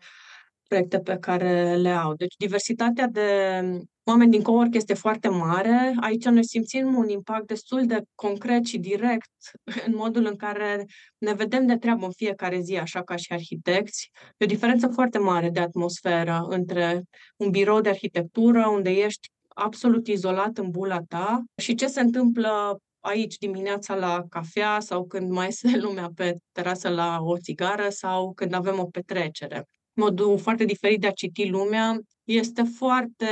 proiecte pe care le au. Deci diversitatea de oameni din cowork este foarte mare. Aici noi simțim un impact destul de concret și direct în modul în care ne vedem de treabă în fiecare zi, așa ca și arhitecți. E o diferență foarte mare de atmosferă între un birou de arhitectură unde ești absolut izolat în bula ta și ce se întâmplă aici dimineața la cafea sau când mai este lumea pe terasă la o țigară sau când avem o petrecere. Modul foarte diferit de a citi lumea este foarte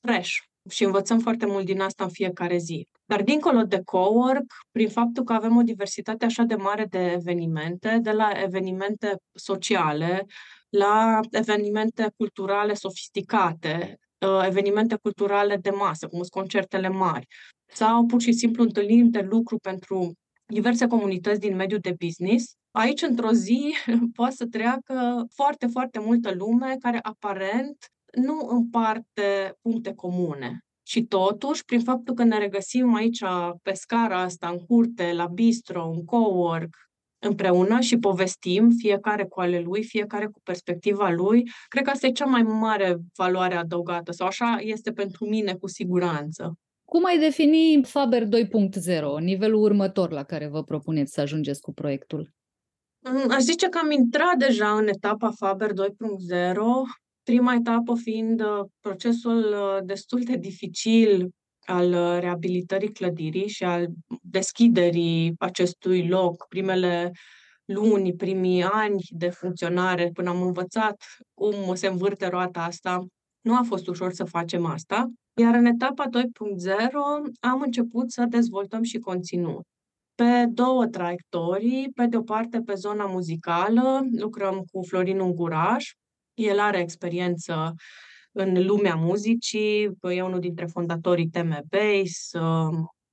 fresh și învățăm foarte mult din asta în fiecare zi. Dar dincolo de cowork, prin faptul că avem o diversitate așa de mare de evenimente, de la evenimente sociale, la evenimente culturale sofisticate, uh, evenimente culturale de masă, cum sunt concertele mari, sau pur și simplu întâlniri de lucru pentru diverse comunități din mediul de business. Aici, într-o zi, poate să treacă foarte, foarte multă lume care aparent nu împarte puncte comune. Și totuși, prin faptul că ne regăsim aici pe scara asta, în curte, la bistro, în cowork, împreună și povestim, fiecare cu ale lui, fiecare cu perspectiva lui, cred că asta e cea mai mare valoare adăugată sau așa este pentru mine cu siguranță. Cum ai defini Faber 2.0, nivelul următor la care vă propuneți să ajungeți cu proiectul? Mm, aș zice că am intrat deja în etapa Faber 2.0, prima etapă fiind uh, procesul uh, destul de dificil al uh, reabilitării clădirii și al deschiderii acestui loc, primele luni, primii ani de funcționare, până am învățat cum se învârte roata asta, nu a fost ușor să facem asta. Iar în etapa 2.0 am început să dezvoltăm și conținut. Pe două traiectorii, pe de o parte pe zona muzicală, lucrăm cu Florin Unguraș, el are experiență în lumea muzicii, e unul dintre fondatorii TM Base,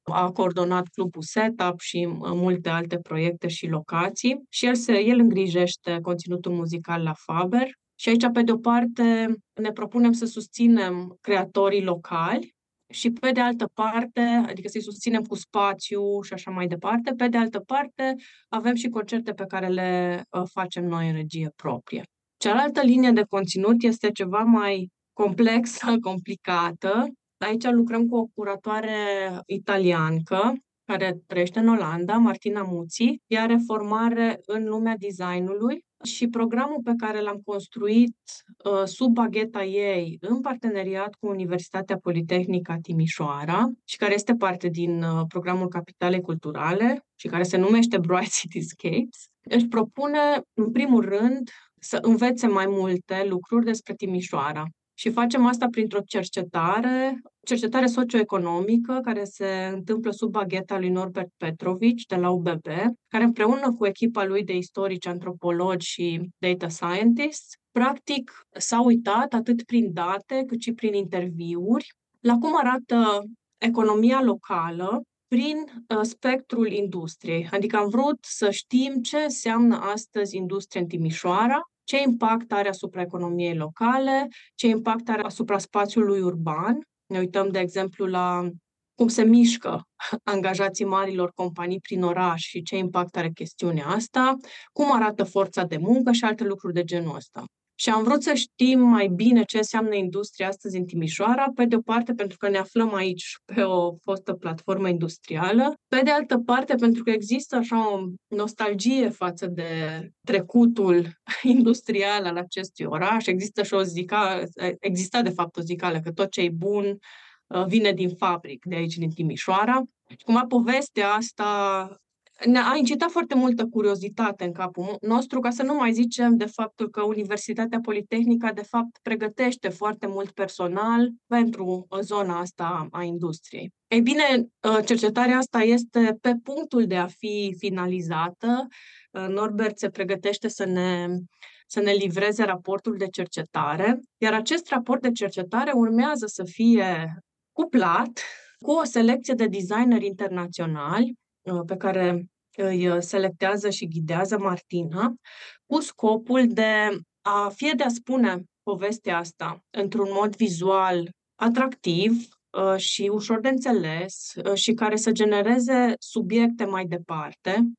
a coordonat clubul Setup și multe alte proiecte și locații și el, se, el îngrijește conținutul muzical la Faber. Și aici, pe de-o parte, ne propunem să susținem creatorii locali și pe de altă parte, adică să-i susținem cu spațiu și așa mai departe, pe de altă parte avem și concerte pe care le uh, facem noi în regie proprie. Cealaltă linie de conținut este ceva mai complexă, complicată. Aici lucrăm cu o curatoare italiancă care trăiește în Olanda, Martina Muții, ea are formare în lumea designului și programul pe care l-am construit uh, sub bagheta ei, în parteneriat cu Universitatea Politehnică Timișoara și care este parte din uh, programul Capitale Culturale și care se numește Bright Cityscapes, își propune, în primul rând, să învețe mai multe lucruri despre Timișoara. Și facem asta printr-o cercetare, cercetare socioeconomică care se întâmplă sub bagheta lui Norbert Petrovici de la UBB, care împreună cu echipa lui de istorici, antropologi și data scientists, practic s-a uitat atât prin date cât și prin interviuri la cum arată economia locală prin uh, spectrul industriei. Adică am vrut să știm ce înseamnă astăzi industria în Timișoara ce impact are asupra economiei locale, ce impact are asupra spațiului urban. Ne uităm, de exemplu, la cum se mișcă angajații marilor companii prin oraș și ce impact are chestiunea asta, cum arată forța de muncă și alte lucruri de genul ăsta. Și am vrut să știm mai bine ce înseamnă industria astăzi în Timișoara, pe de o parte pentru că ne aflăm aici pe o fostă platformă industrială, pe de altă parte pentru că există așa o nostalgie față de trecutul industrial al acestui oraș, există și o zicală, exista de fapt o zicală că tot ce e bun uh, vine din fabric de aici, din Timișoara. Și cumva povestea asta ne-a incitat foarte multă curiozitate în capul nostru, ca să nu mai zicem de faptul că Universitatea Politehnică, de fapt, pregătește foarte mult personal pentru zona asta a industriei. Ei bine, ă, cercetarea asta este pe punctul de a fi finalizată. Ă, Norbert se pregătește să ne, să ne livreze raportul de cercetare, iar acest raport de cercetare urmează să fie cuplat cu o selecție de designeri internaționali ă, pe care îi uh, selectează și ghidează Martina, cu scopul de a fie de a spune povestea asta într-un mod vizual atractiv uh, și ușor de înțeles uh, și care să genereze subiecte mai departe,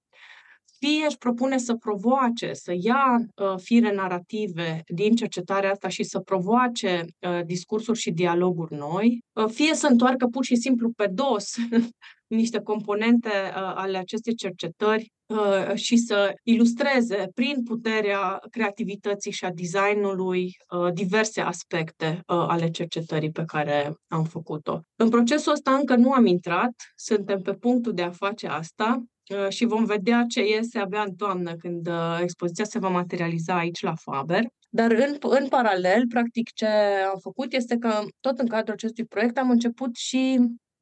fie își propune să provoace, să ia uh, fire narrative din cercetarea asta și să provoace uh, discursuri și dialoguri noi, uh, fie să întoarcă pur și simplu pe dos niște componente uh, ale acestei cercetări uh, și să ilustreze prin puterea creativității și a designului uh, diverse aspecte uh, ale cercetării pe care am făcut-o. În procesul ăsta încă nu am intrat, suntem pe punctul de a face asta uh, și vom vedea ce iese abia în toamnă, când uh, expoziția se va materializa aici la Faber. Dar în, în paralel, practic, ce am făcut este că tot în cadrul acestui proiect am început și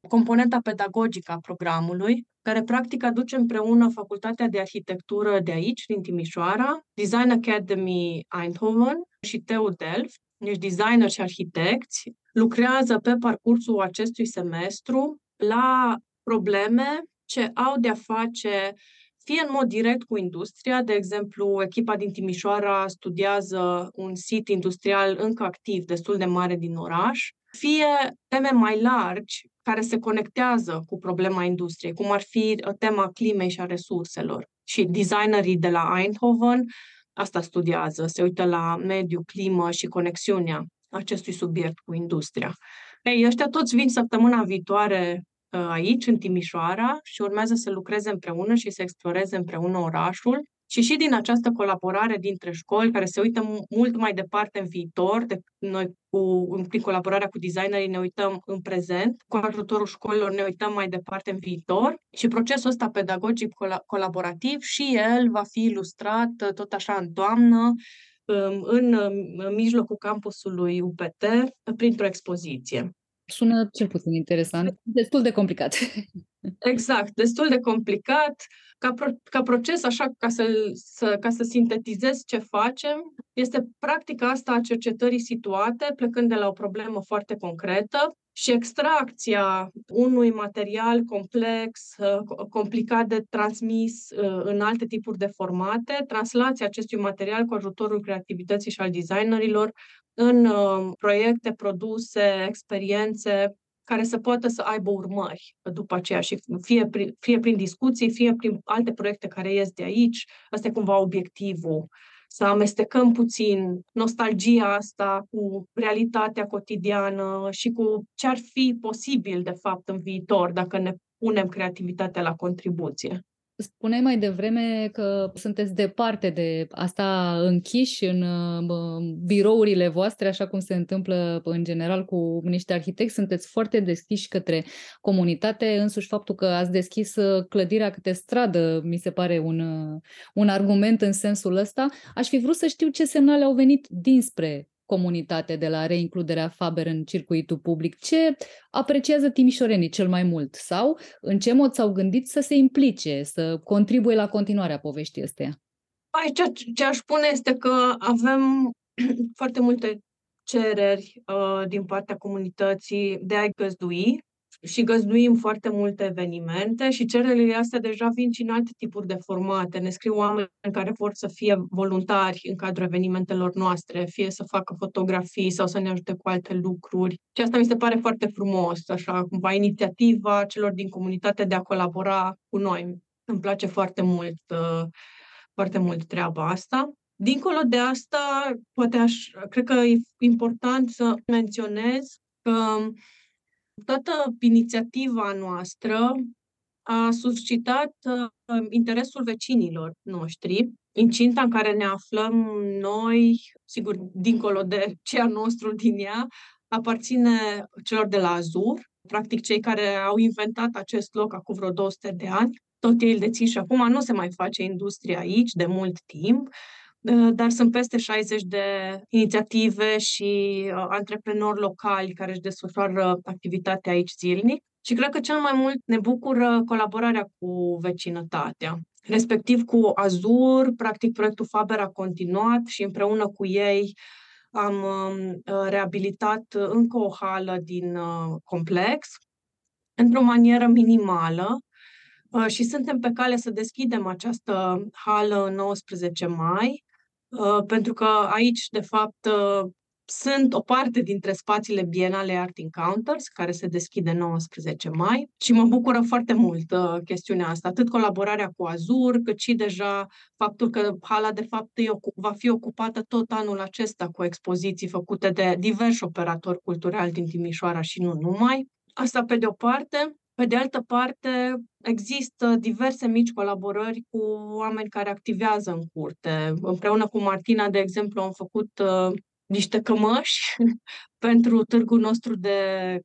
componenta pedagogică a programului, care practic aduce împreună Facultatea de Arhitectură de aici, din Timișoara, Design Academy Eindhoven și TU Delft, deci designer și arhitecți, lucrează pe parcursul acestui semestru la probleme ce au de-a face fie în mod direct cu industria, de exemplu, echipa din Timișoara studiază un sit industrial încă activ, destul de mare din oraș, fie teme mai largi care se conectează cu problema industriei, cum ar fi uh, tema climei și a resurselor. Și designerii de la Eindhoven asta studiază, se uită la mediu, climă și conexiunea acestui subiect cu industria. Ei, ăștia toți vin săptămâna viitoare uh, aici, în Timișoara, și urmează să lucreze împreună și să exploreze împreună orașul și și din această colaborare dintre școli, care se uită mult mai departe în viitor, de noi cu, prin colaborarea cu designerii ne uităm în prezent, cu ajutorul școlilor ne uităm mai departe în viitor și procesul ăsta pedagogic colaborativ și el va fi ilustrat tot așa în toamnă, um, în, în mijlocul campusului UPT, printr-o expoziție. Sună cel puțin interesant, destul de complicat. Exact, destul de complicat. Ca, pro, ca proces, așa, ca să, să, ca să sintetizez ce facem, este practica asta a cercetării situate, plecând de la o problemă foarte concretă și extracția unui material complex, uh, complicat de transmis uh, în alte tipuri de formate, translația acestui material cu ajutorul creativității și al designerilor în uh, proiecte, produse, experiențe care să poată să aibă urmări după aceea și fie prin, fie prin discuții, fie prin alte proiecte care ies de aici. Asta e cumva obiectivul. Să amestecăm puțin nostalgia asta cu realitatea cotidiană și cu ce ar fi posibil, de fapt, în viitor, dacă ne punem creativitatea la contribuție. Spuneai mai devreme că sunteți departe de asta închiși în birourile voastre, așa cum se întâmplă în general cu niște arhitecți. Sunteți foarte deschiși către comunitate. Însuși faptul că ați deschis uh, clădirea câte stradă mi se pare un, uh, un argument în sensul ăsta. Aș fi vrut să știu ce semnale au venit dinspre comunitate de la reincluderea Faber în circuitul public? Ce apreciază timișorenii cel mai mult? Sau în ce mod s-au gândit să se implice, să contribuie la continuarea poveștii astea? Aici ce aș spune este că avem foarte multe cereri uh, din partea comunității de a-i găzdui și găzduim foarte multe evenimente și cererile astea deja vin și în alte tipuri de formate. Ne scriu oameni care vor să fie voluntari în cadrul evenimentelor noastre, fie să facă fotografii sau să ne ajute cu alte lucruri. Și asta mi se pare foarte frumos, așa, cumva inițiativa celor din comunitate de a colabora cu noi. Îmi place foarte mult, uh, foarte mult treaba asta. Dincolo de asta, poate aș, cred că e important să menționez că Toată inițiativa noastră a suscitat uh, interesul vecinilor noștri, incinta în care ne aflăm noi, sigur, dincolo de cea nostru din ea, aparține celor de la Azur, practic cei care au inventat acest loc acum vreo 200 de ani. Tot ei îl dețin și acum nu se mai face industrie aici de mult timp. Uh, dar sunt peste 60 de inițiative și uh, antreprenori locali care își desfășoară activitatea aici zilnic. Și cred că cel mai mult ne bucură colaborarea cu vecinătatea. Respectiv cu Azur, practic proiectul Faber a continuat și împreună cu ei am um, uh, reabilitat încă o hală din complex într-o manieră minimală, și suntem pe cale să deschidem această hală 19 mai, Uh, pentru că aici, de fapt, uh, sunt o parte dintre spațiile bienale Art Encounters, care se deschide 19 mai și mă bucură foarte mult uh, chestiunea asta, atât colaborarea cu Azur, cât și deja faptul că hala, de fapt, va fi ocupată tot anul acesta cu expoziții făcute de diversi operatori culturali din Timișoara și nu numai. Asta pe de o parte. Pe de altă parte, există diverse mici colaborări cu oameni care activează în curte. Împreună cu Martina, de exemplu, am făcut uh, niște cămăși pentru târgul nostru de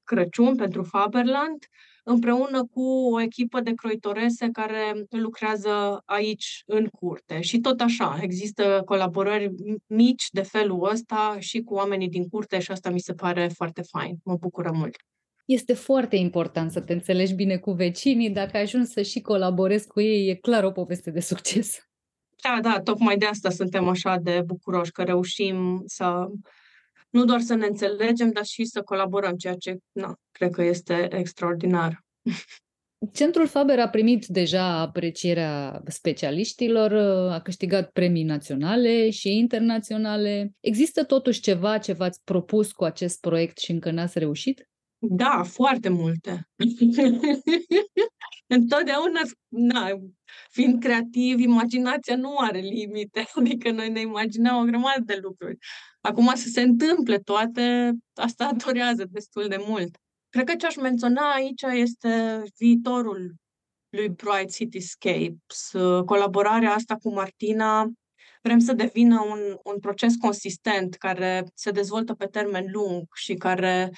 Crăciun, pentru Faberland, împreună cu o echipă de croitorese care lucrează aici în curte. Și tot așa, există colaborări mici de felul ăsta și cu oamenii din curte și asta mi se pare foarte fain. Mă bucură mult. Este foarte important să te înțelegi bine cu vecinii. Dacă ajungi să și colaborezi cu ei, e clar o poveste de succes. Da, da, tocmai de asta suntem așa de bucuroși, că reușim să nu doar să ne înțelegem, dar și să colaborăm, ceea ce, na, cred că este extraordinar. Centrul Faber a primit deja aprecierea specialiștilor, a câștigat premii naționale și internaționale. Există totuși ceva ce v-ați propus cu acest proiect și încă n-ați reușit? Da, foarte multe. Întotdeauna, na, fiind creativ, imaginația nu are limite. Adică noi ne imaginăm o grămadă de lucruri. Acum să se întâmple toate, asta durează destul de mult. Cred că ce aș menționa aici este viitorul lui Bright Cityscapes. Colaborarea asta cu Martina vrem să devină un, un proces consistent care se dezvoltă pe termen lung și care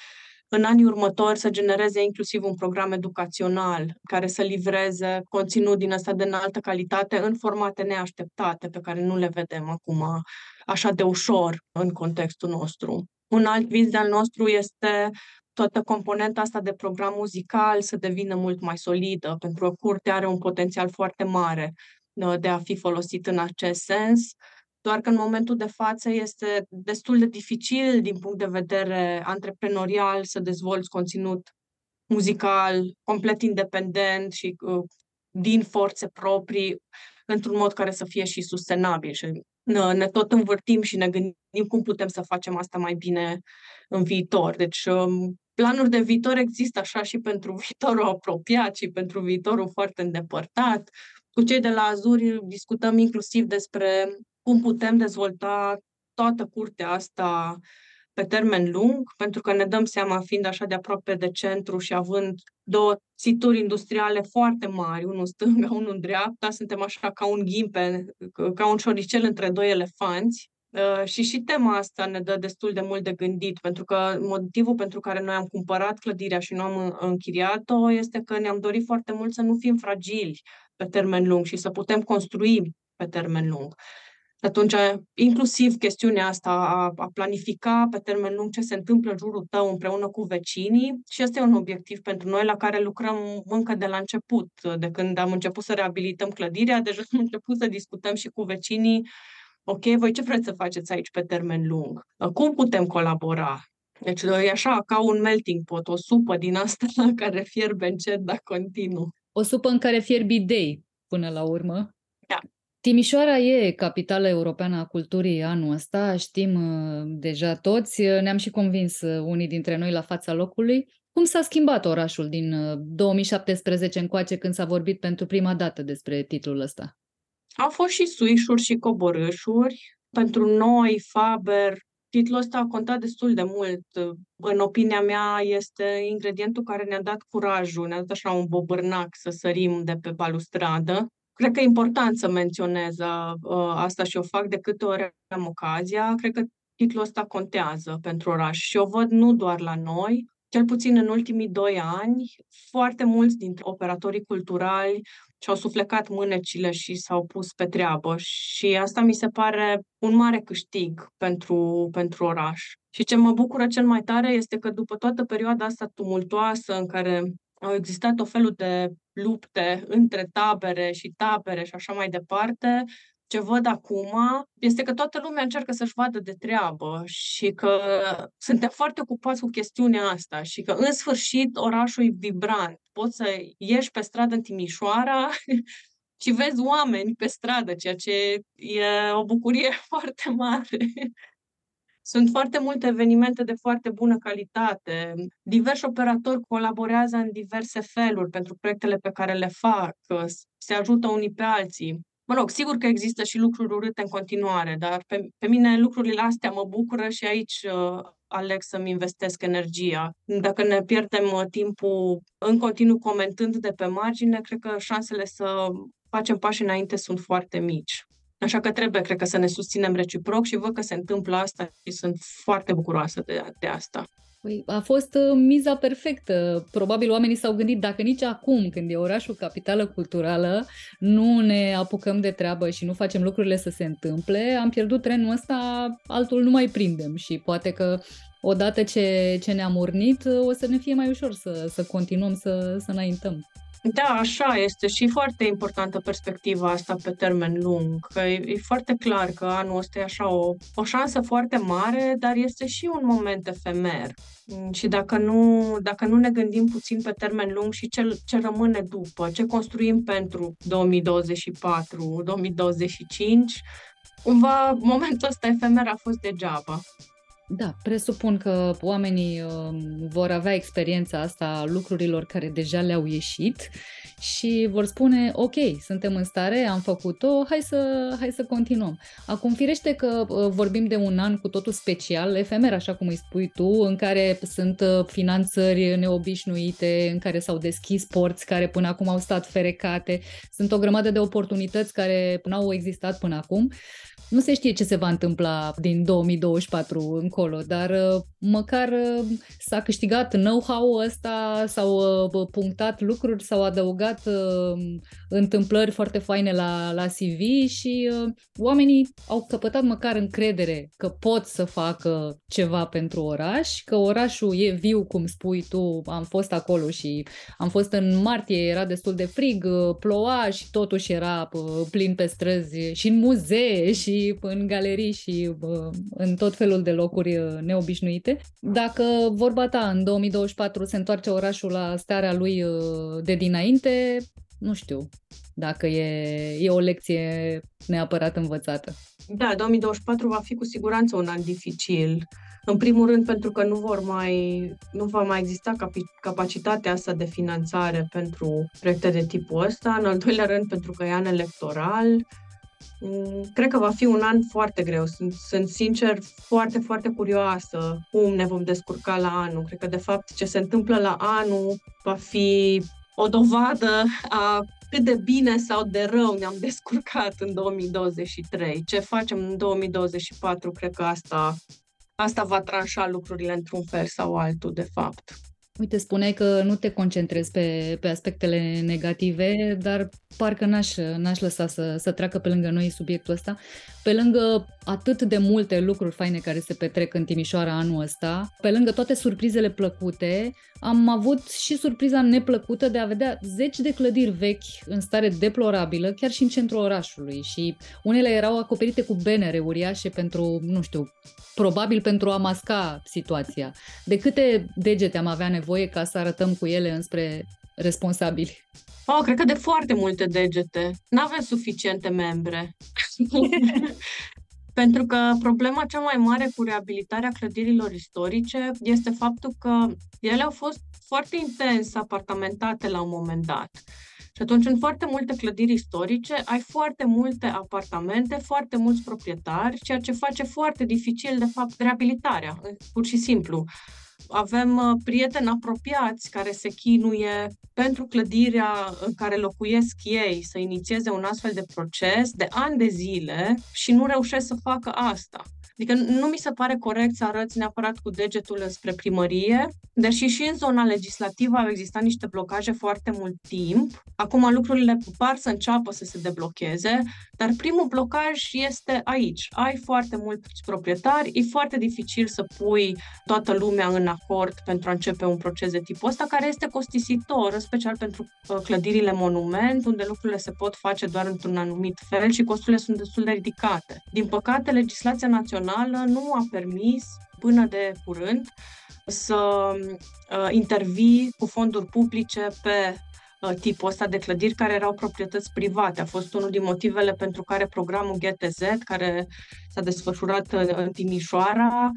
în anii următori să genereze inclusiv un program educațional care să livreze conținut din asta de înaltă calitate în formate neașteptate pe care nu le vedem acum așa de ușor în contextul nostru. Un alt vis de-al nostru este toată componenta asta de program muzical să devină mult mai solidă, pentru că curtea are un potențial foarte mare uh, de a fi folosit în acest sens, doar că în momentul de față este destul de dificil din punct de vedere antreprenorial să dezvolți conținut muzical complet independent și uh, din forțe proprii într-un mod care să fie și sustenabil. Și ne tot învârtim și ne gândim cum putem să facem asta mai bine în viitor. Deci um, planuri de viitor există așa și pentru viitorul apropiat și pentru viitorul foarte îndepărtat. Cu cei de la Azuri discutăm inclusiv despre cum putem dezvolta toată curtea asta pe termen lung, pentru că ne dăm seama, fiind așa de aproape de centru și având două situri industriale foarte mari, unul în stânga, unul în dreapta, suntem așa ca un ghimpe, ca un șoricel între doi elefanți. Uh, și și tema asta ne dă destul de mult de gândit, pentru că motivul pentru care noi am cumpărat clădirea și nu am închiriat-o este că ne-am dorit foarte mult să nu fim fragili pe termen lung și să putem construi pe termen lung. Atunci, inclusiv chestiunea asta a, a planifica pe termen lung ce se întâmplă în jurul tău împreună cu vecinii și este un obiectiv pentru noi la care lucrăm încă de la început. De când am început să reabilităm clădirea, deja am început să discutăm și cu vecinii ok, voi ce vreți să faceți aici pe termen lung? Cum putem colabora? Deci e așa ca un melting pot, o supă din asta care fierbe încet, dar continuu. O supă în care fierbi idei până la urmă. Da. Timișoara e capitala europeană a culturii anul ăsta, știm uh, deja toți, ne-am și convins uh, unii dintre noi la fața locului. Cum s-a schimbat orașul din 2017 uh, încoace când s-a vorbit pentru prima dată despre titlul ăsta? Au fost și suișuri și coborâșuri. Pentru noi, Faber, titlul ăsta a contat destul de mult. În opinia mea, este ingredientul care ne-a dat curajul, ne-a dat așa un bobârnac să sărim de pe balustradă. Cred că e important să menționez uh, asta și o fac de câte ori am ocazia. Cred că titlul ăsta contează pentru oraș și o văd nu doar la noi, cel puțin în ultimii doi ani, foarte mulți dintre operatorii culturali și-au suflecat mânecile și s-au pus pe treabă și asta mi se pare un mare câștig pentru, pentru oraș. Și ce mă bucură cel mai tare este că după toată perioada asta tumultoasă în care au existat o felul de lupte între tabere și tabere și așa mai departe, ce văd acum este că toată lumea încearcă să-și vadă de treabă și că suntem foarte ocupați cu chestiunea asta și că în sfârșit orașul e vibrant. Poți să ieși pe stradă în Timișoara și vezi oameni pe stradă, ceea ce e o bucurie foarte mare. Sunt foarte multe evenimente de foarte bună calitate. Diversi operatori colaborează în diverse feluri pentru proiectele pe care le fac, se ajută unii pe alții. Mă rog, sigur că există și lucruri urâte în continuare, dar pe, pe mine lucrurile astea mă bucură și aici uh, aleg să-mi investesc energia. Dacă ne pierdem uh, timpul în continuu comentând de pe margine, cred că șansele să facem pași înainte sunt foarte mici. Așa că trebuie, cred că, să ne susținem reciproc și văd că se întâmplă asta și sunt foarte bucuroasă de, de asta. Păi a fost uh, miza perfectă. Probabil oamenii s-au gândit, dacă nici acum, când e orașul capitală culturală, nu ne apucăm de treabă și nu facem lucrurile să se întâmple, am pierdut trenul ăsta, altul nu mai prindem și poate că odată ce, ce ne-am urnit, o să ne fie mai ușor să, să continuăm să, să înaintăm. Da, așa este și foarte importantă perspectiva asta pe termen lung, că e, e foarte clar că anul ăsta e așa o, o șansă foarte mare, dar este și un moment efemer. Și dacă nu, dacă nu ne gândim puțin pe termen lung și ce, ce rămâne după, ce construim pentru 2024, 2025, cumva momentul ăsta efemer a fost degeaba. Da, presupun că oamenii uh, vor avea experiența asta a lucrurilor care deja le-au ieșit și vor spune, ok, suntem în stare, am făcut-o, hai să, hai să continuăm. Acum, firește că uh, vorbim de un an cu totul special, efemer, așa cum îi spui tu, în care sunt uh, finanțări neobișnuite, în care s-au deschis porți care până acum au stat ferecate, sunt o grămadă de oportunități care nu au existat până acum. Nu se știe ce se va întâmpla din 2024 încolo, dar uh, măcar uh, s-a câștigat know-how ăsta, s-au uh, punctat lucruri, s-au adăugat întâmplări foarte faine la, la CV și oamenii au căpătat măcar încredere că pot să facă ceva pentru oraș, că orașul e viu, cum spui tu, am fost acolo și am fost în martie, era destul de frig, ploua și totuși era plin pe străzi și în muzee și în galerii și în tot felul de locuri uh, neobișnuite. Dacă vorba ta în 2024 se întoarce orașul la starea lui uh, de dinainte, nu știu dacă e, e o lecție neapărat învățată. Da, 2024 va fi cu siguranță un an dificil. În primul rând pentru că nu vor mai, nu va mai exista capi- capacitatea asta de finanțare pentru proiecte de tipul ăsta. În al doilea rând pentru că e an electoral Mm, cred că va fi un an foarte greu. Sunt, sunt sincer foarte, foarte curioasă cum ne vom descurca la anul. Cred că, de fapt, ce se întâmplă la anul va fi o dovadă a cât de bine sau de rău ne-am descurcat în 2023. Ce facem în 2024, cred că asta, asta va tranșa lucrurile într-un fel sau altul, de fapt. Uite, spuneai că nu te concentrezi pe, pe aspectele negative, dar parcă n-aș, n-aș lăsa să, să treacă pe lângă noi subiectul ăsta. Pe lângă atât de multe lucruri faine care se petrec în Timișoara anul ăsta, pe lângă toate surprizele plăcute, am avut și surpriza neplăcută de a vedea zeci de clădiri vechi în stare deplorabilă, chiar și în centrul orașului și unele erau acoperite cu benere uriașe pentru, nu știu, probabil pentru a masca situația. De câte degete am avea nevoie ca să arătăm cu ele înspre responsabili? Oh, cred că de foarte multe degete. Nu avem suficiente membre. Pentru că problema cea mai mare cu reabilitarea clădirilor istorice este faptul că ele au fost foarte intens apartamentate la un moment dat. Și atunci, în foarte multe clădiri istorice, ai foarte multe apartamente, foarte mulți proprietari, ceea ce face foarte dificil, de fapt, reabilitarea, pur și simplu avem uh, prieteni apropiați care se chinuie pentru clădirea în care locuiesc ei să inițieze un astfel de proces de ani de zile și nu reușesc să facă asta. Adică nu mi se pare corect să arăți neapărat cu degetul spre primărie, deși și în zona legislativă au existat niște blocaje foarte mult timp. Acum lucrurile par să înceapă să se deblocheze, dar primul blocaj este aici. Ai foarte mulți proprietari, e foarte dificil să pui toată lumea în acord pentru a începe un proces de tipul ăsta, care este costisitor, în special pentru uh, clădirile monument, unde lucrurile se pot face doar într-un anumit fel și costurile sunt destul de ridicate. Din păcate, legislația națională nu a permis până de curând să uh, intervii cu fonduri publice pe Uh, tipul ăsta de clădiri care erau proprietăți private. A fost unul din motivele pentru care programul GTZ, care s-a desfășurat în Timișoara,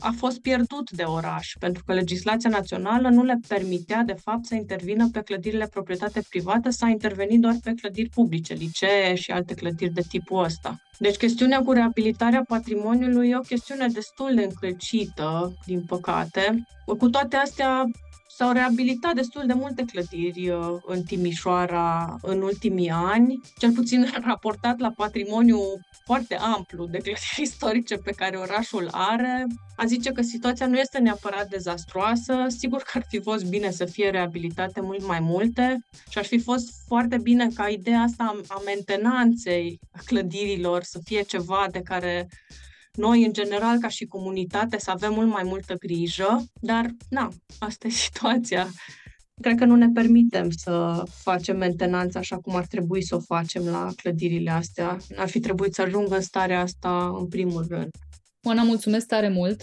a fost pierdut de oraș, pentru că legislația națională nu le permitea, de fapt, să intervină pe clădirile proprietate privată, s-a intervenit doar pe clădiri publice, licee și alte clădiri de tipul ăsta. Deci chestiunea cu reabilitarea patrimoniului e o chestiune destul de încălcită, din păcate. Cu toate astea, S-au reabilitat destul de multe clădiri uh, în Timișoara în ultimii ani, cel puțin raportat la patrimoniu foarte amplu de clădiri istorice pe care orașul are. A zice că situația nu este neapărat dezastruoasă, sigur că ar fi fost bine să fie reabilitate mult mai multe și ar fi fost foarte bine ca ideea asta a mentenanței clădirilor să fie ceva de care noi, în general, ca și comunitate, să avem mult mai multă grijă, dar, na, asta e situația. Cred că nu ne permitem să facem mentenanță așa cum ar trebui să o facem la clădirile astea. Ar fi trebuit să ajungă în starea asta în primul rând. Oana, mulțumesc tare mult!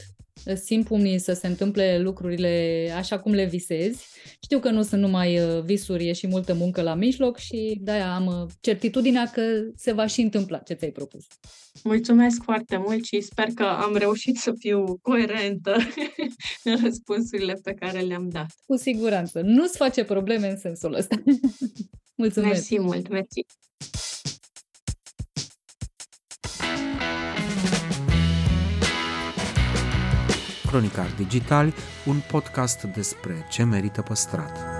Simt pumnii să se întâmple lucrurile așa cum le visezi. Știu că nu sunt numai uh, visuri, e și multă muncă la mijloc și de-aia am uh, certitudinea că se va și întâmpla ce ți-ai propus. Mulțumesc foarte mult și sper că am reușit să fiu coerentă în răspunsurile pe care le-am dat. Cu siguranță. Nu-ți face probleme în sensul ăsta. Mulțumesc! Mersi mult, mersi! Cronicar Digital, un podcast despre ce merită păstrat.